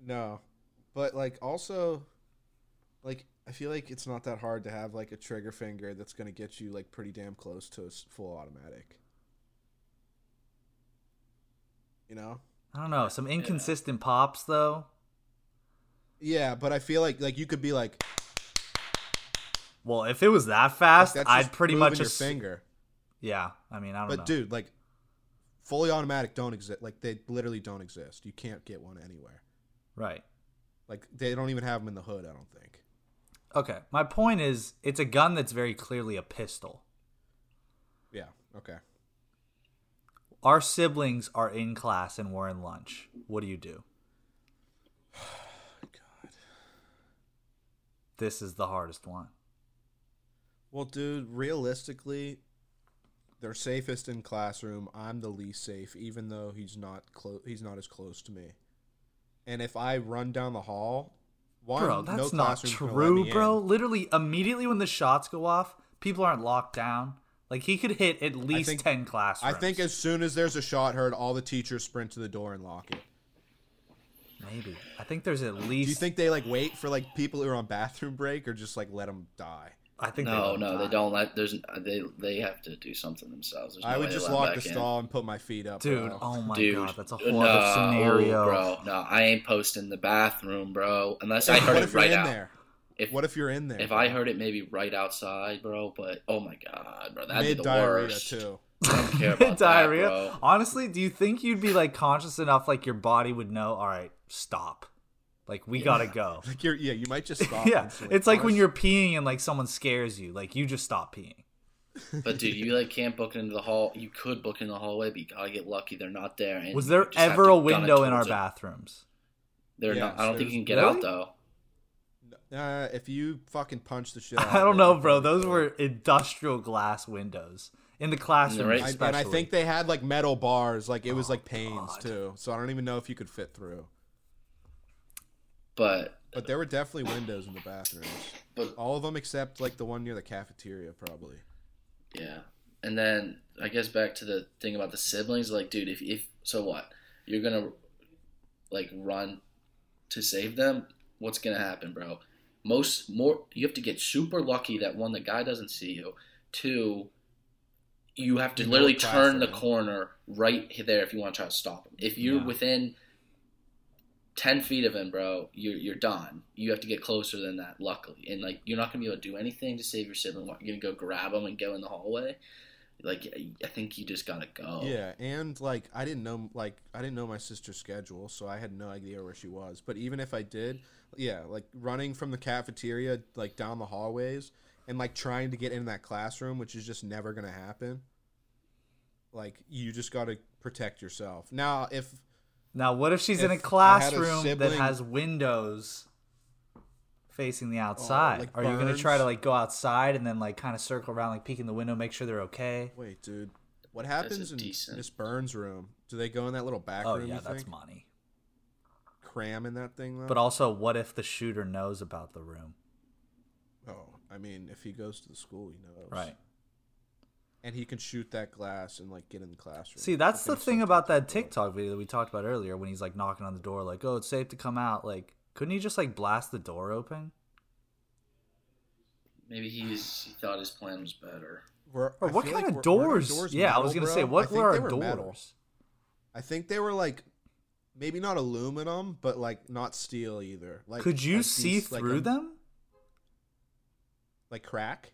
No, but like also, like I feel like it's not that hard to have like a trigger finger that's gonna get you like pretty damn close to a full automatic. You know? I don't know. Some inconsistent pops, though. Yeah, but I feel like like you could be like Well, if it was that fast, that's I'd pretty much your ass- finger. Yeah, I mean, I don't But know. But dude, like fully automatic don't exist. Like they literally don't exist. You can't get one anywhere. right. Like they don't even have them in the hood. I don't think. Okay. My point is, it's a gun that's very clearly a pistol. Yeah. Okay. Our siblings are in class and we're in lunch. What do you do? God. This is the hardest one. Well, dude, realistically, they're safest in classroom. I'm the least safe, even though he's not close. He's not as close to me. And if I run down the hall, one, Bro, that's no not classroom's gonna let true, bro. in. Literally, immediately when the shots go off, people aren't locked down. Like, he could hit at least think- 10 classrooms. I think as soon as there's a shot heard, all the teachers sprint to the door and lock it. Maybe. I think there's at least. Do you think they like wait for like people who are on bathroom break, or just like let them die? I think No, they no, they don't let. There's they they have to do something themselves. There's I way would just lock the in. stall and put my feet up, Dude, bro. oh my Dude, god, that's a no, horrible scenario. bro. No, I ain't posting the bathroom, bro. Unless I What heard it right in out. there? If What if you're in there? if I heard it maybe right outside, bro? But oh my god, bro, that'd mid be the diarrhea worst. too? I don't care about diarrhea. That, bro. Honestly, do you think you'd be like conscious enough, like your body would know? All right, stop. Like we gotta go. Like you're, yeah, you might just stop. yeah, instantly. it's like when you're peeing and like someone scares you. Like you just stop peeing. But dude, you like can't book into the hall. You could book in the hallway, but you gotta get lucky. They're not there. And Was there ever a window in our it. bathrooms? They're Yes, not. I don't think you can get Really? out though. Uh, if you fucking punch the shit. out I don't it, know, bro. Those could. were industrial glass windows in the classroom, right- I, and I think they had like metal bars, like it was Oh, like panes God. too. So I don't even know if you could fit through. But But there were definitely windows in the bathrooms. but All of them except like the one near the cafeteria, probably. Yeah. And then I guess back to the thing about the siblings, like, dude, if if so what? You're gonna like run to save them, what's gonna happen, bro? Most more you have to get super lucky that one the guy doesn't see you. Two, you have to You literally turn the they're corner right there if you want to try to stop him. If you're Yeah. within ten feet of him, bro, you're you're done. You have to get closer than that, luckily, and like you're not gonna be able to do anything to save your sibling. You're gonna go grab him and go in the hallway. Like I think you just gotta go. Yeah, and like I didn't know like I didn't know my sister's schedule, so I had no idea where she was. But even if I did, yeah, like running from the cafeteria like down the hallways and like trying to get in that classroom, which is just never going to happen. Like you just got to protect yourself. Now, if Now, what if she's in a If I had a classroom that has windows facing the oh, outside? like Are you gonna try to like go outside and then like kind of circle around, like peek in the window, make sure they're okay? wait, dude, what happens in decent- Miss Burns' room? Do they go in that little back Oh room? yeah, you that's think? money. Cram in that thing though. But also, what if the shooter knows about the room? oh, I mean, if he goes to the school, he knows, Right. And he can shoot that glass and like get in the classroom. See, that's the thing about that TikTok video that we talked about earlier when he's like knocking on the door, like, "Oh, it's safe to come out." Like, couldn't he just like blast the door open? Maybe he's he thought his plan was better. We're- Or what kind like of we're- weren't our doors? doors yeah, I was gonna say, bro? I what were our were metal. doors? I think they were like maybe not aluminum, but like not steel either. Like Could you like see these- like through a- them? Like crack?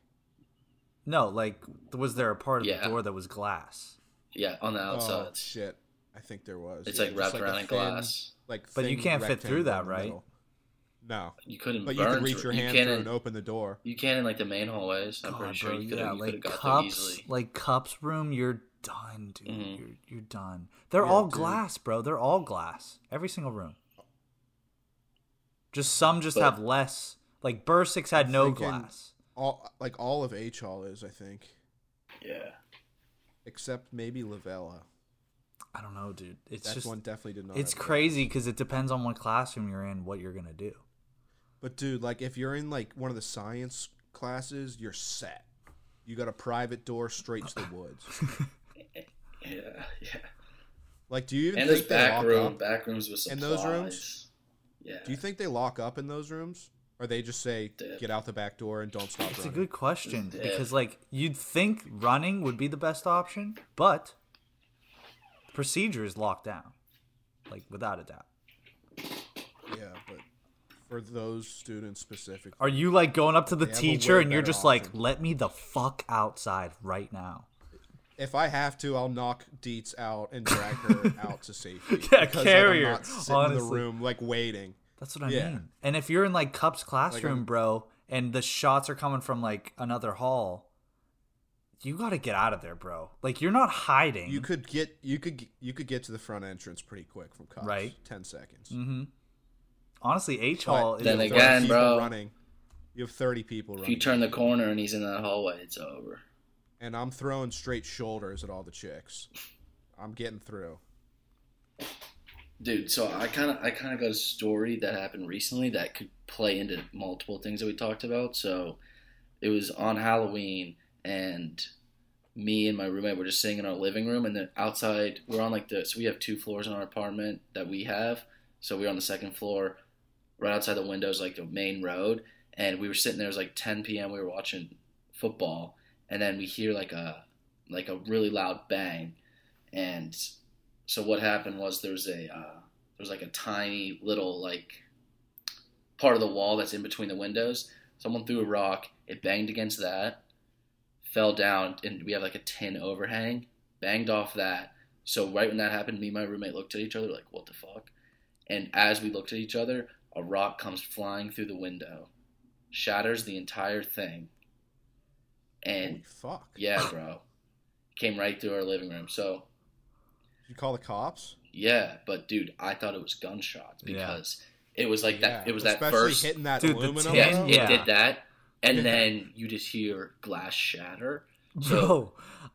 No, like, was there a part of Yeah. the door that was glass? Yeah, on the Oh outside. shit! I think there was. It's yeah, like wrapped a around in thin, glass. Like, But you can't fit through that, right? middle. No, You couldn't. but you burn could reach through- your you hand can't through and open the door. You can in like the main hallways. I'm God, pretty sure bro, you could yeah, have like got there cups, easily. like cups room, you're done, dude. Mhm. You're you're done. They're Yeah, all dude. glass, bro. They're all glass. Every single room. Just some just But- have less. Like Bursix had I'm no glass. All like all of H Hall is, I think, Yeah. except maybe Lavella. I don't know, dude. It's That just one definitely did not. it's crazy because it depends on what classroom you're in, what you're gonna do. But dude, like if you're in like one of the science classes, you're set. You got a private door straight to the woods. Yeah. Yeah. Like, do you even And there's think they back lock room, up? back rooms with in supplies. those rooms? Yeah. Do you think they lock up in those rooms, or they just say Dip. get out the back door and don't stop It's a good question Yeah. because like you'd think running would be the best option, but procedure is locked down, like without a doubt. Yeah, but for those students specifically, Are you like going up to the They teacher and you're just like, let me the fuck outside right now? if I have to, I'll knock Deets out and drag her out to safety. Yeah, because, carry like, I'm not sitting in the room like waiting. That's what I Yeah. mean. And if you're in like Cup's classroom, I'm- bro, and the shots are coming from like another hall, you got to get out of there, bro. Like you're not hiding. You could get you could you could get to the front entrance pretty quick from cops. Right. ten seconds. Mm-hmm. Honestly, H Hall. is Then again, bro- running. You have thirty people Running. If running, you turn the corner and he's in that hallway, it's over. and I'm throwing straight shoulders at all the chicks. I'm getting through. Dude, so I kind of I kind of got a story that happened recently that could play into multiple things that we talked about. So it was on Halloween, and me and my roommate were just sitting in our living room, and then outside we're on like the so we have two floors in our apartment that we have. So we we're on the second floor, right outside the windows, like the main road, and we were sitting there. It was like 10 p.m. We were watching football, and then we hear like a like a really loud bang, and so what happened was there was a uh, there was like a tiny little like part of the wall that's in between the windows. Someone threw a rock. It banged against that, fell down, and we have like a tin overhang. Banged off that. So right when that happened, me and my roommate looked at each other like, "What the fuck?" And as we looked at each other, a rock comes flying through the window, shatters the entire thing, and Holy fuck! yeah, bro, came right through our living room. So Did you call the cops? yeah, but dude, I thought it was gunshots Yeah. because it was like that. It was that first. hitting that Dude, the aluminum. Yeah, tin- it yeah. did that, and Yeah. then you just hear glass shatter. So bro,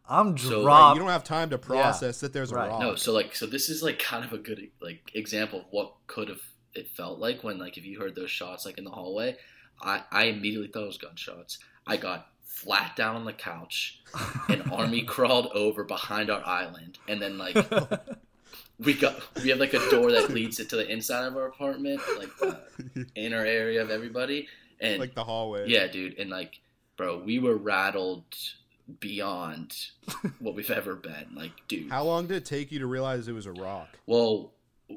I'm So- dropped. You don't have time to process that there's a Right. rock. no, so like, so this is like kind of a good like example of what could have it felt like when like if you heard those shots like in the hallway. I I immediately thought it was gunshots. I got flat down on the couch. An army crawled over behind our island, and then like we got we have like a door that leads it to the inside of our apartment, like the inner area of everybody. and like the hallway. yeah, dude, and like, bro, we were rattled beyond what we've ever been. Like, dude, How long did it take you to realize it was a rock? Well,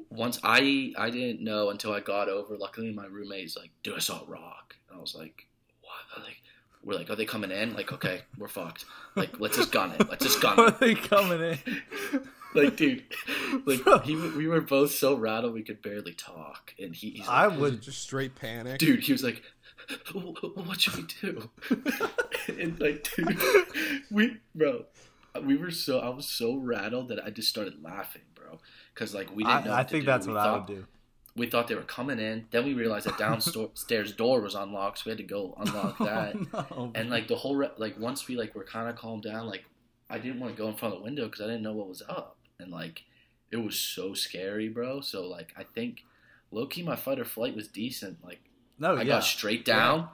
once I I didn't know until I got over. Luckily, my roommate's like, "Dude, I saw a rock." And I was like, "What?" Like, we're like, "Are they coming in?" Like, okay, we're fucked. Like, let's just gun it. Let's just gun it. Are they coming in? Like, dude, like Bro. he, we were both so rattled we could barely talk, and he, he's I like, Was would. just straight panic? dude, he was like, "Wh- wh- "What should we do?" and like, dude, we, bro, we were so I was so rattled that I just started laughing, because like we didn't know. I, I to think do. that's We what I would do. we thought they were coming in. Then we realized that downstairs door was unlocked, so we had to go unlock oh, that. no. And like the whole re- like once we like were kind of calmed down, like I didn't want to go in front of the window because I didn't know what was up, and like it was so scary, bro. So like I think low key my fight or flight was decent. Like no, I Oh, yeah. got straight down,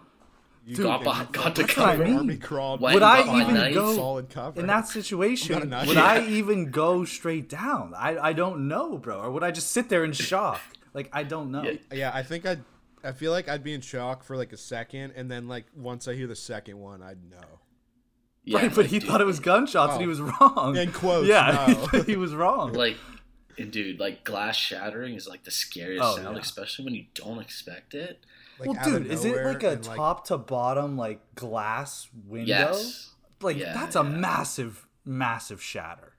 You Dude, got and got to that's what I mean. crawled. Would Would I I got my even knife. go solid cover in that situation? Would Yeah. I even go straight down? I I don't know, bro. Or would I just sit there in shock? Like I don't know. Yeah. Yeah, I think I'd. I feel like I'd be in shock for like a second, and then like once I hear the second one, I'd know. Yeah, right, but like, he dude, thought it was gunshots and he Oh. was wrong. In quotes, yeah, no. he was wrong. like and dude like glass shattering is like the scariest Oh, sound yeah. especially when you don't expect it Like, well, dude, is it like a and, like, top to bottom like glass window? yes Like Yeah, that's a massive, massive shatter.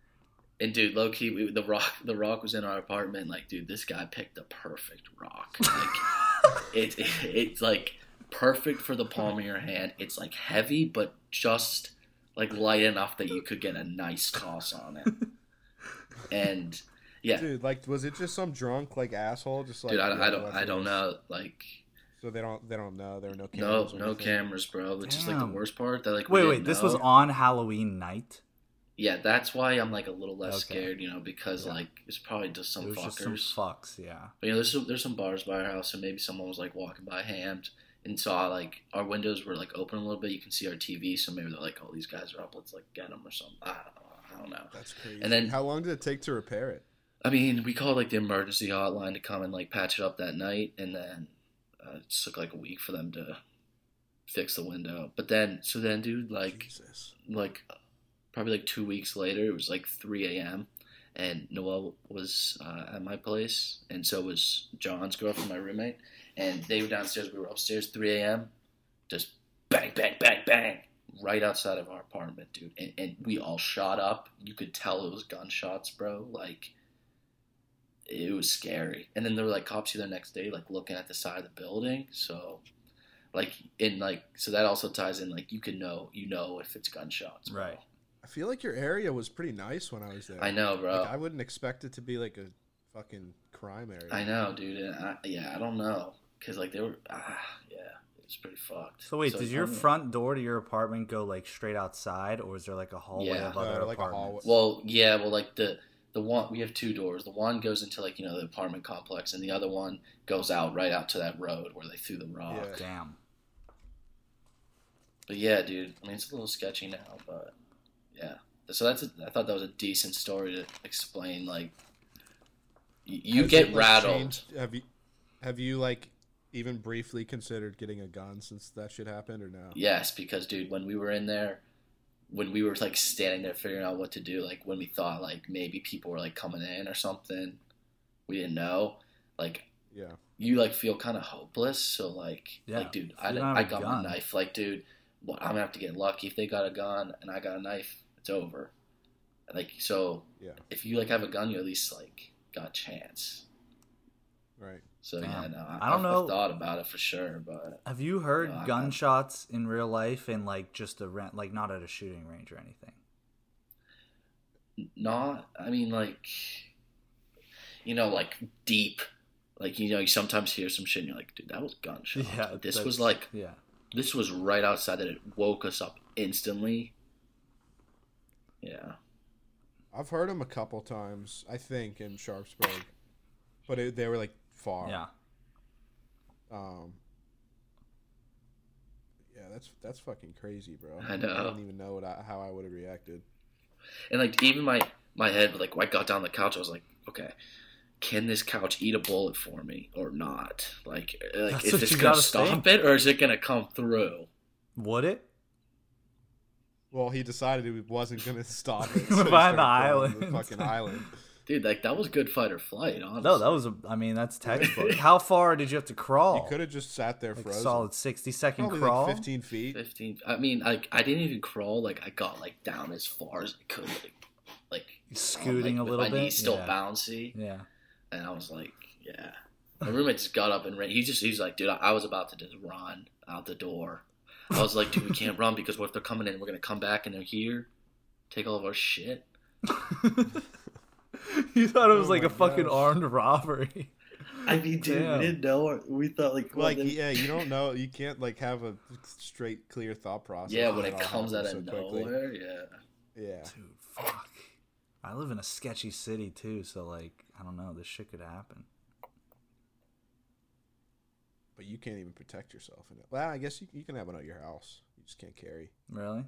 and dude low key we, the rock the rock was in our apartment like dude this guy picked the perfect rock like it, it it's like perfect for the palm of your hand it's like heavy but just like light enough that you could get a nice toss on it and yeah Dude, like, was it just some drunk like asshole? Just like, dude I, I don't i do don't know like So they don't. They don't know. There were no no cameras. or no cameras bro which is like the worst part that like we Wait, wait, didn't this was on Halloween night. Yeah, that's why I'm like a little less Okay. scared, you know, because Yeah. like it's probably just some it was fuckers. just some fucks, yeah. but you know, there's some, there's some bars by our house, and maybe someone was like walking by hammed and saw like our windows were like open a little bit. You can see our TV, so maybe they're like, "Oh, these guys are up. Let's like get them or something." I don't know. I don't know. That's crazy. And then- how long did it take to repair it? I mean, we called like the emergency hotline to come and like patch it up that night, and then uh, it took like a week for them to fix the window. But then, so then, dude, like Jesus. like probably like two weeks later it was like 3 a.m and noel was uh, at my place and so was john's girlfriend my roommate and they were downstairs we were upstairs 3 a.m just bang bang bang bang right outside of our apartment dude and, and we all shot up you could tell it was gunshots bro like it was scary and then there were like cops here the next day like looking at the side of the building so like in like so that also ties in like you can know you know if it's gunshots bro. Right. I feel like your area was pretty nice when I was there. I know, bro. Like, I wouldn't expect it to be like a fucking crime area. I know, dude. And I, yeah, I don't know, cause like they were, ah, yeah, it's pretty fucked. So wait, does your tell me- front door to your apartment go like straight outside, or is there like a hallway Yeah. of Uh, other like apartments? Well, yeah, well, like the the one we have two doors. The one goes into like you know the apartment complex, and the other one goes out right out to that road where they threw the rock. Yeah. Damn. But yeah, dude. I mean, it's a little sketchy now, but yeah. So that's a, I thought that was a decent story to explain. Like, y- you Has get rattled. changed- Have you, have you like even briefly considered getting a gun since that shit happened or no? Yes, because dude, when we were in there, when we were like standing there figuring out what to do, like when we thought like maybe people were like coming in or something, we didn't know. Like Yeah. you like feel kind of hopeless. So like, Yeah, like dude, I, you I have a got gun. my knife. Like dude, well, I'm gonna have to get lucky. If they got a gun and I got a knife, it's over. Like so, Yeah. if you like have a gun, you at least like got a chance. Right. So yeah, no, I don't I've, know. I've thought about it for sure, but Have you heard No, I- gunshots in real life and like just a rent, like not at a shooting range or anything? not i mean like you know like deep like you know you sometimes hear some shit and you're like dude that was gunshot Yeah, this was like yeah. this was right outside that it woke us up instantly yeah I've heard them a couple times, I think, in Sharpsburg, but it, they were like far. Yeah. Um. Yeah, that's that's fucking crazy, bro. I know. I don't even know what I, how I would have reacted. and like even my my head like when i got down the couch i was like okay can this couch eat a bullet for me or not? Like, like is what this gonna stop think. it or is it gonna come through? Would it? Well, he decided he wasn't going to stop it. Behind he the island. The fucking island. Dude, like that was good fight or flight, honestly. No, that was a. I mean, that's textbook. How far did you have to crawl? He could have just sat there like frozen. solid sixty second Probably crawl. like 15 feet. 15 I mean, like I didn't even crawl, like I got like down as far as I could like like Scooting like, a with little my bit. knees still yeah. bouncy. Yeah. And I was like, yeah. My roommate just got up and ran. He just, he's like, dude, I, I was about to just run out the door. I was like, dude, we can't run because what if they're coming in? We're gonna come back and they're here, take all of our shit. you thought it was Oh like my a fucking armed robbery. I mean, dude, Damn. we didn't know. We thought like, well, Like, then- yeah, you don't know. You can't, like, have a straight, clear thought process. yeah, when it it comes out of so quickly. nowhere, yeah. Yeah. Dude, fuck. I live in a sketchy city too, so like, I don't know, this shit could happen. But you can't even protect yourself in it. Well, I guess you, you can have one at your house. You just can't carry. Really?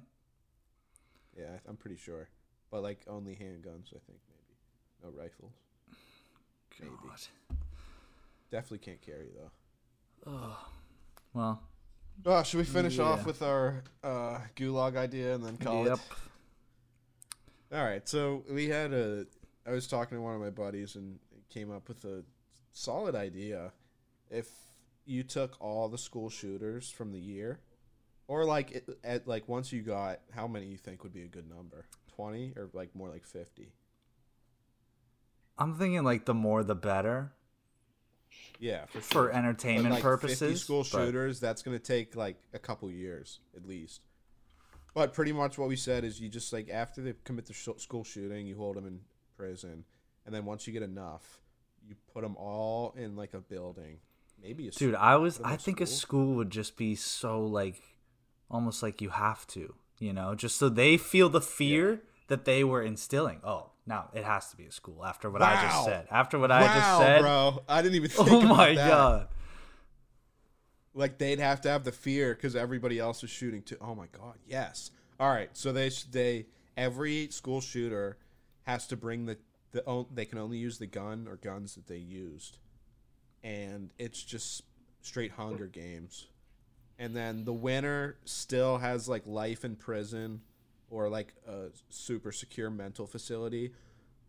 Yeah, I'm pretty sure. But, like, only handguns, I think, maybe. No rifles. Maybe. God. Definitely can't carry, though. Oh. Well, Oh, should we finish off with our uh, gulag idea and then call it? yep. it? All right. So we had a. I was talking to one of my buddies and came up with a solid idea. If you took all the school shooters from the year, or like it, at like once you got how many you think would be a good number? Twenty or like more like fifty? I'm thinking like the more the better Yeah, for for sure. But, entertainment like, purposes. 50 school but- shooters, that's going to take like a couple years at least. But pretty much what we said is you just like after they commit the sh- school shooting, you hold them in prison, and then once you get enough, you put them all in like a building, maybe a Dude, school. I was I in think a school would just be so like almost like you have to, you know, just so they feel the fear that they were instilling. Oh, now it has to be a school after what I just said. After what I just said. bro! I didn't even. Oh think Oh my that. god. Like they'd have to have the fear because everybody else is shooting too. Oh my god! Yes. All right. So they they every school shooter has to bring the the they can only use the gun or guns that they used, and it's just straight Hunger Games. And then the winner still has like life in prison or like a super secure mental facility,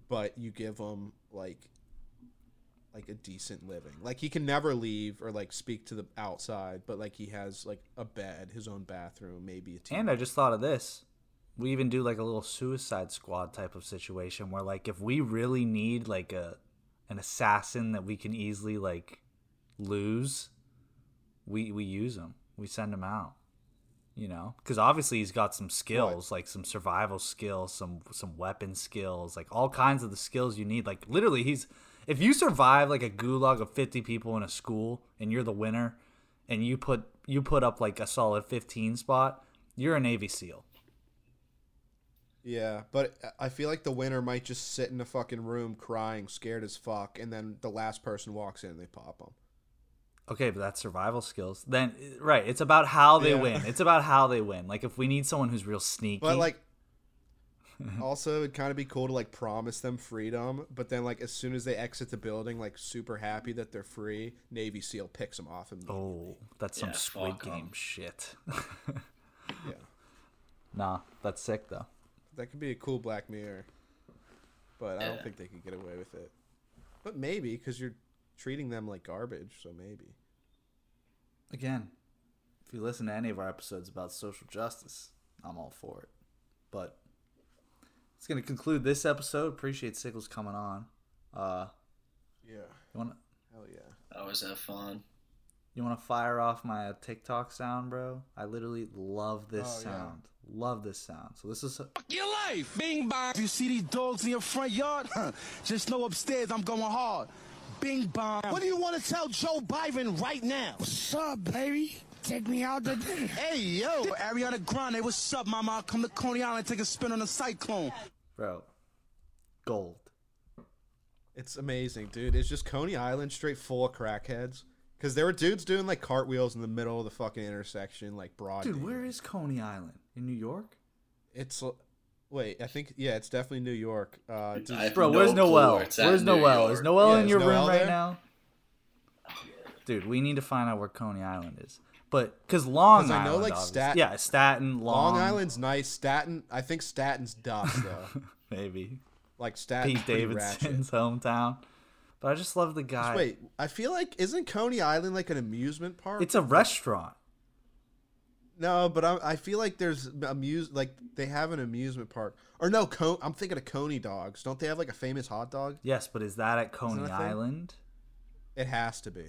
but you give them like like a decent living. Like he can never leave or like speak to the outside, but like he has like a bed, his own bathroom, maybe a TV. And I just thought of this. We even do like a little suicide squad type of situation where like if we really need like a an assassin that we can easily like lose, we we use him. We send him out. You know, because obviously he's got some skills, like some survival skills, some some weapon skills, like all kinds of the skills you need. Like literally, he's if you survive like a gulag of fifty people in a school and you're the winner, and you put you put up like a solid fifteen spot, you're a Navy SEAL. yeah, but I feel like the winner might just sit in a fucking room crying, scared as fuck, and then the last person walks in and they pop him. Okay, but that's survival skills. Then right, it's about how they Yeah. win. It's about how they win. Like if we need someone who's real sneaky, But like, also it'd kind of be cool to like promise them freedom, but then like as soon as they exit the building, like super happy that they're free, Navy SEAL picks them off and oh, that's some Yeah, Squid fuck 'em. Game shit. yeah, nah, that's sick though. that could be a cool Black Mirror. But I don't Yeah. think they could get away with it. But maybe because you're treating them like garbage, so maybe. Again, if you listen to any of our episodes about social justice, I'm all for it. But it's gonna conclude this episode. Appreciate Sickles coming on. Uh, Yeah, you want to hell yeah. I always that fun. you want to fire off my uh, TikTok sound, bro? I literally love this Oh, yeah. sound. Love this sound. So this is Fuck your life. Bing bong. If you see these dogs in your front yard, just know upstairs I'm going hard. Bing bong. What do you want to tell Joe Biden right now? What's up, baby? Take me out to dinner. Hey, yo, Ariana Grande, what's up, mama? I'll come to Coney Island, take a spin on a cyclone. bro, gold. It's amazing, dude. It's just Coney Island straight full of crackheads. Because there were dudes doing like cartwheels in the middle of the fucking intersection, like broad. Dude, daylight. where is Coney Island in New York? It's l- Wait, I think yeah, it's definitely New York. Uh, does- I have Bro, no where's Noel? where Where's Noel? Is Noel Yeah, in is your room Noel right now? Dude, we need to find out where Coney Island is. But because Long 'Cause I Island, know, like, obviously- Stat- yeah, Staten, Long, Long Island's nice. Staten, I think Staten's dust though. maybe like Staten's Pete pretty ratchet. Davidson's hometown. But I just love the guy. Wait, I feel like isn't Coney Island like an amusement park? it's a restaurant. No, but I, I feel like there's amuse like they have an amusement park. Or no, Co- I'm thinking of Coney dogs. Don't they have like a famous hot dog? Yes, but is that at Coney that? Island? It has to be.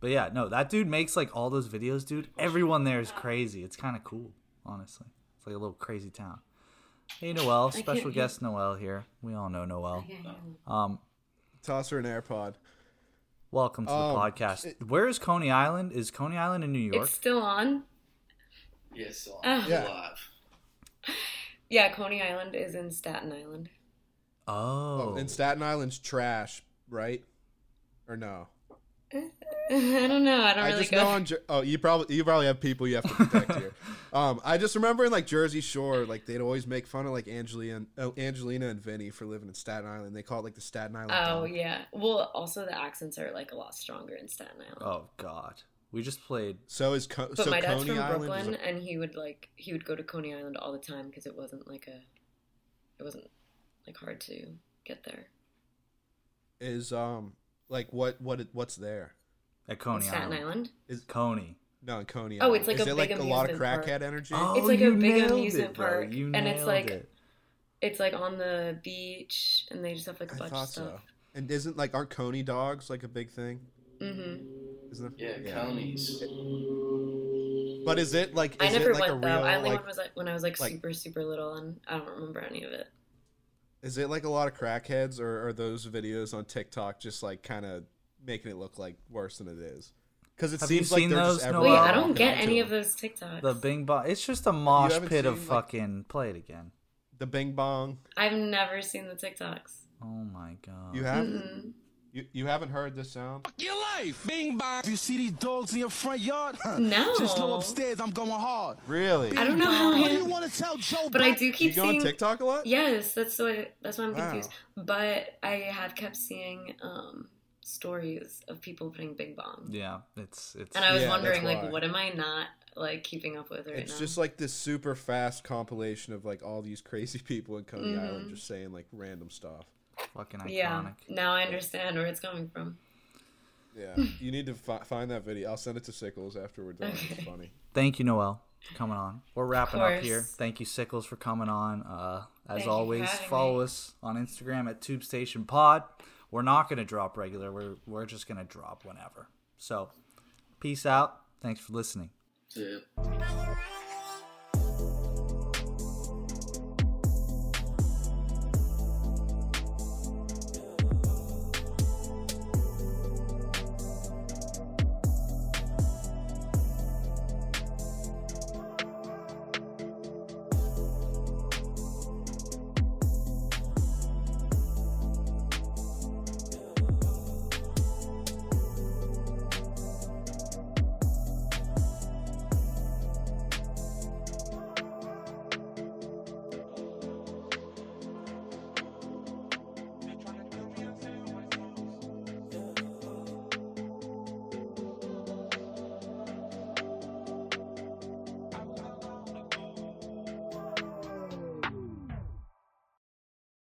But yeah, no, that dude makes like all those videos, dude. Everyone there is crazy. It's kind of cool, honestly. It's like a little crazy town. Hey, Noel, special guest Noel here. We all know Noel. Um, Toss her an AirPod. Welcome to the Um, podcast. Where is Coney Island? Is Coney Island in New York? It's still on. Yes, so Ah. I'm Yeah. alive. Yeah, Coney Island is in Staten Island. Oh, Oh, and Staten Island's trash, right? Or no? I don't know. I don't I really just go. know on. Jer- Oh, you probably you probably have people you have to protect here. Um, I just remember in like Jersey Shore, like they'd always make fun of like Angelina, oh, Angelina and Vinny for living in Staten Island. They call it like the Staten Island. oh dump. yeah. Well, also the accents are like a lot stronger in Staten Island. oh God. We just played. So is Co- but so my dad's Coney from Island Brooklyn, is, and he would like he would go to Coney Island all the time because it wasn't like a, it wasn't like hard to get there. is um like what what what's there? At Coney Staten Island. Island. Is Coney. no in Coney. Oh, it's like is a it big like a lot of crackhead park. energy? Oh, It's like a big amusement it, park, You and it's like- it. It's like on the beach, and they just have like a I bunch thought of stuff. so. And isn't like aren't Coney dogs like a big thing? Mm-hmm. Isn't it? Yeah, Coney's. But is it like? I never it like went a real though. I only like? went was like when I was like, like- super super little, and I don't remember any of it. Is it like a lot of crackheads, or are those videos on TikTok just like kind of making it look like worse than it is? Because it Have seems like they're those, just Noel? Wait, I don't get any of those TikToks. The Bing Bong. It's just a mosh haven't pit of seen, like- fucking. Play it again. the Bing Bong. I've never seen the TikToks. Oh my God. You haven't. Mm-mm. You, you haven't heard this sound? Fuck your life. Bing bong. If you see these dogs in your front yard, No. just know upstairs I'm going hard. Really? I don't know how What do you want to tell Joe? But I Biden? do You keep go on seeing. TikTok a lot? Yes, that's why. That's why I'm Wow. confused. But I have kept seeing um, stories of people putting Bing Bong, Yeah, it's it's. and I was Yeah, wondering, like, what am I not like keeping up with right now? It's now? just like this super fast compilation of like all these crazy people in Coney Mm-hmm. Island just saying like random stuff. Fucking iconic. yeah. Now I understand where it's coming from. Yeah, you need to fi- find that video. I'll send it to Sickles after we're done. It's funny. Thank you, Noel, for coming on. We're wrapping up here. Thank you, Sickles, for coming on. Uh, as Thank always, follow me. us on Instagram at Tube Station Pod. We're not gonna drop regular. We're we're just gonna drop whenever. So, peace out. Thanks for listening. Yeah. Another round.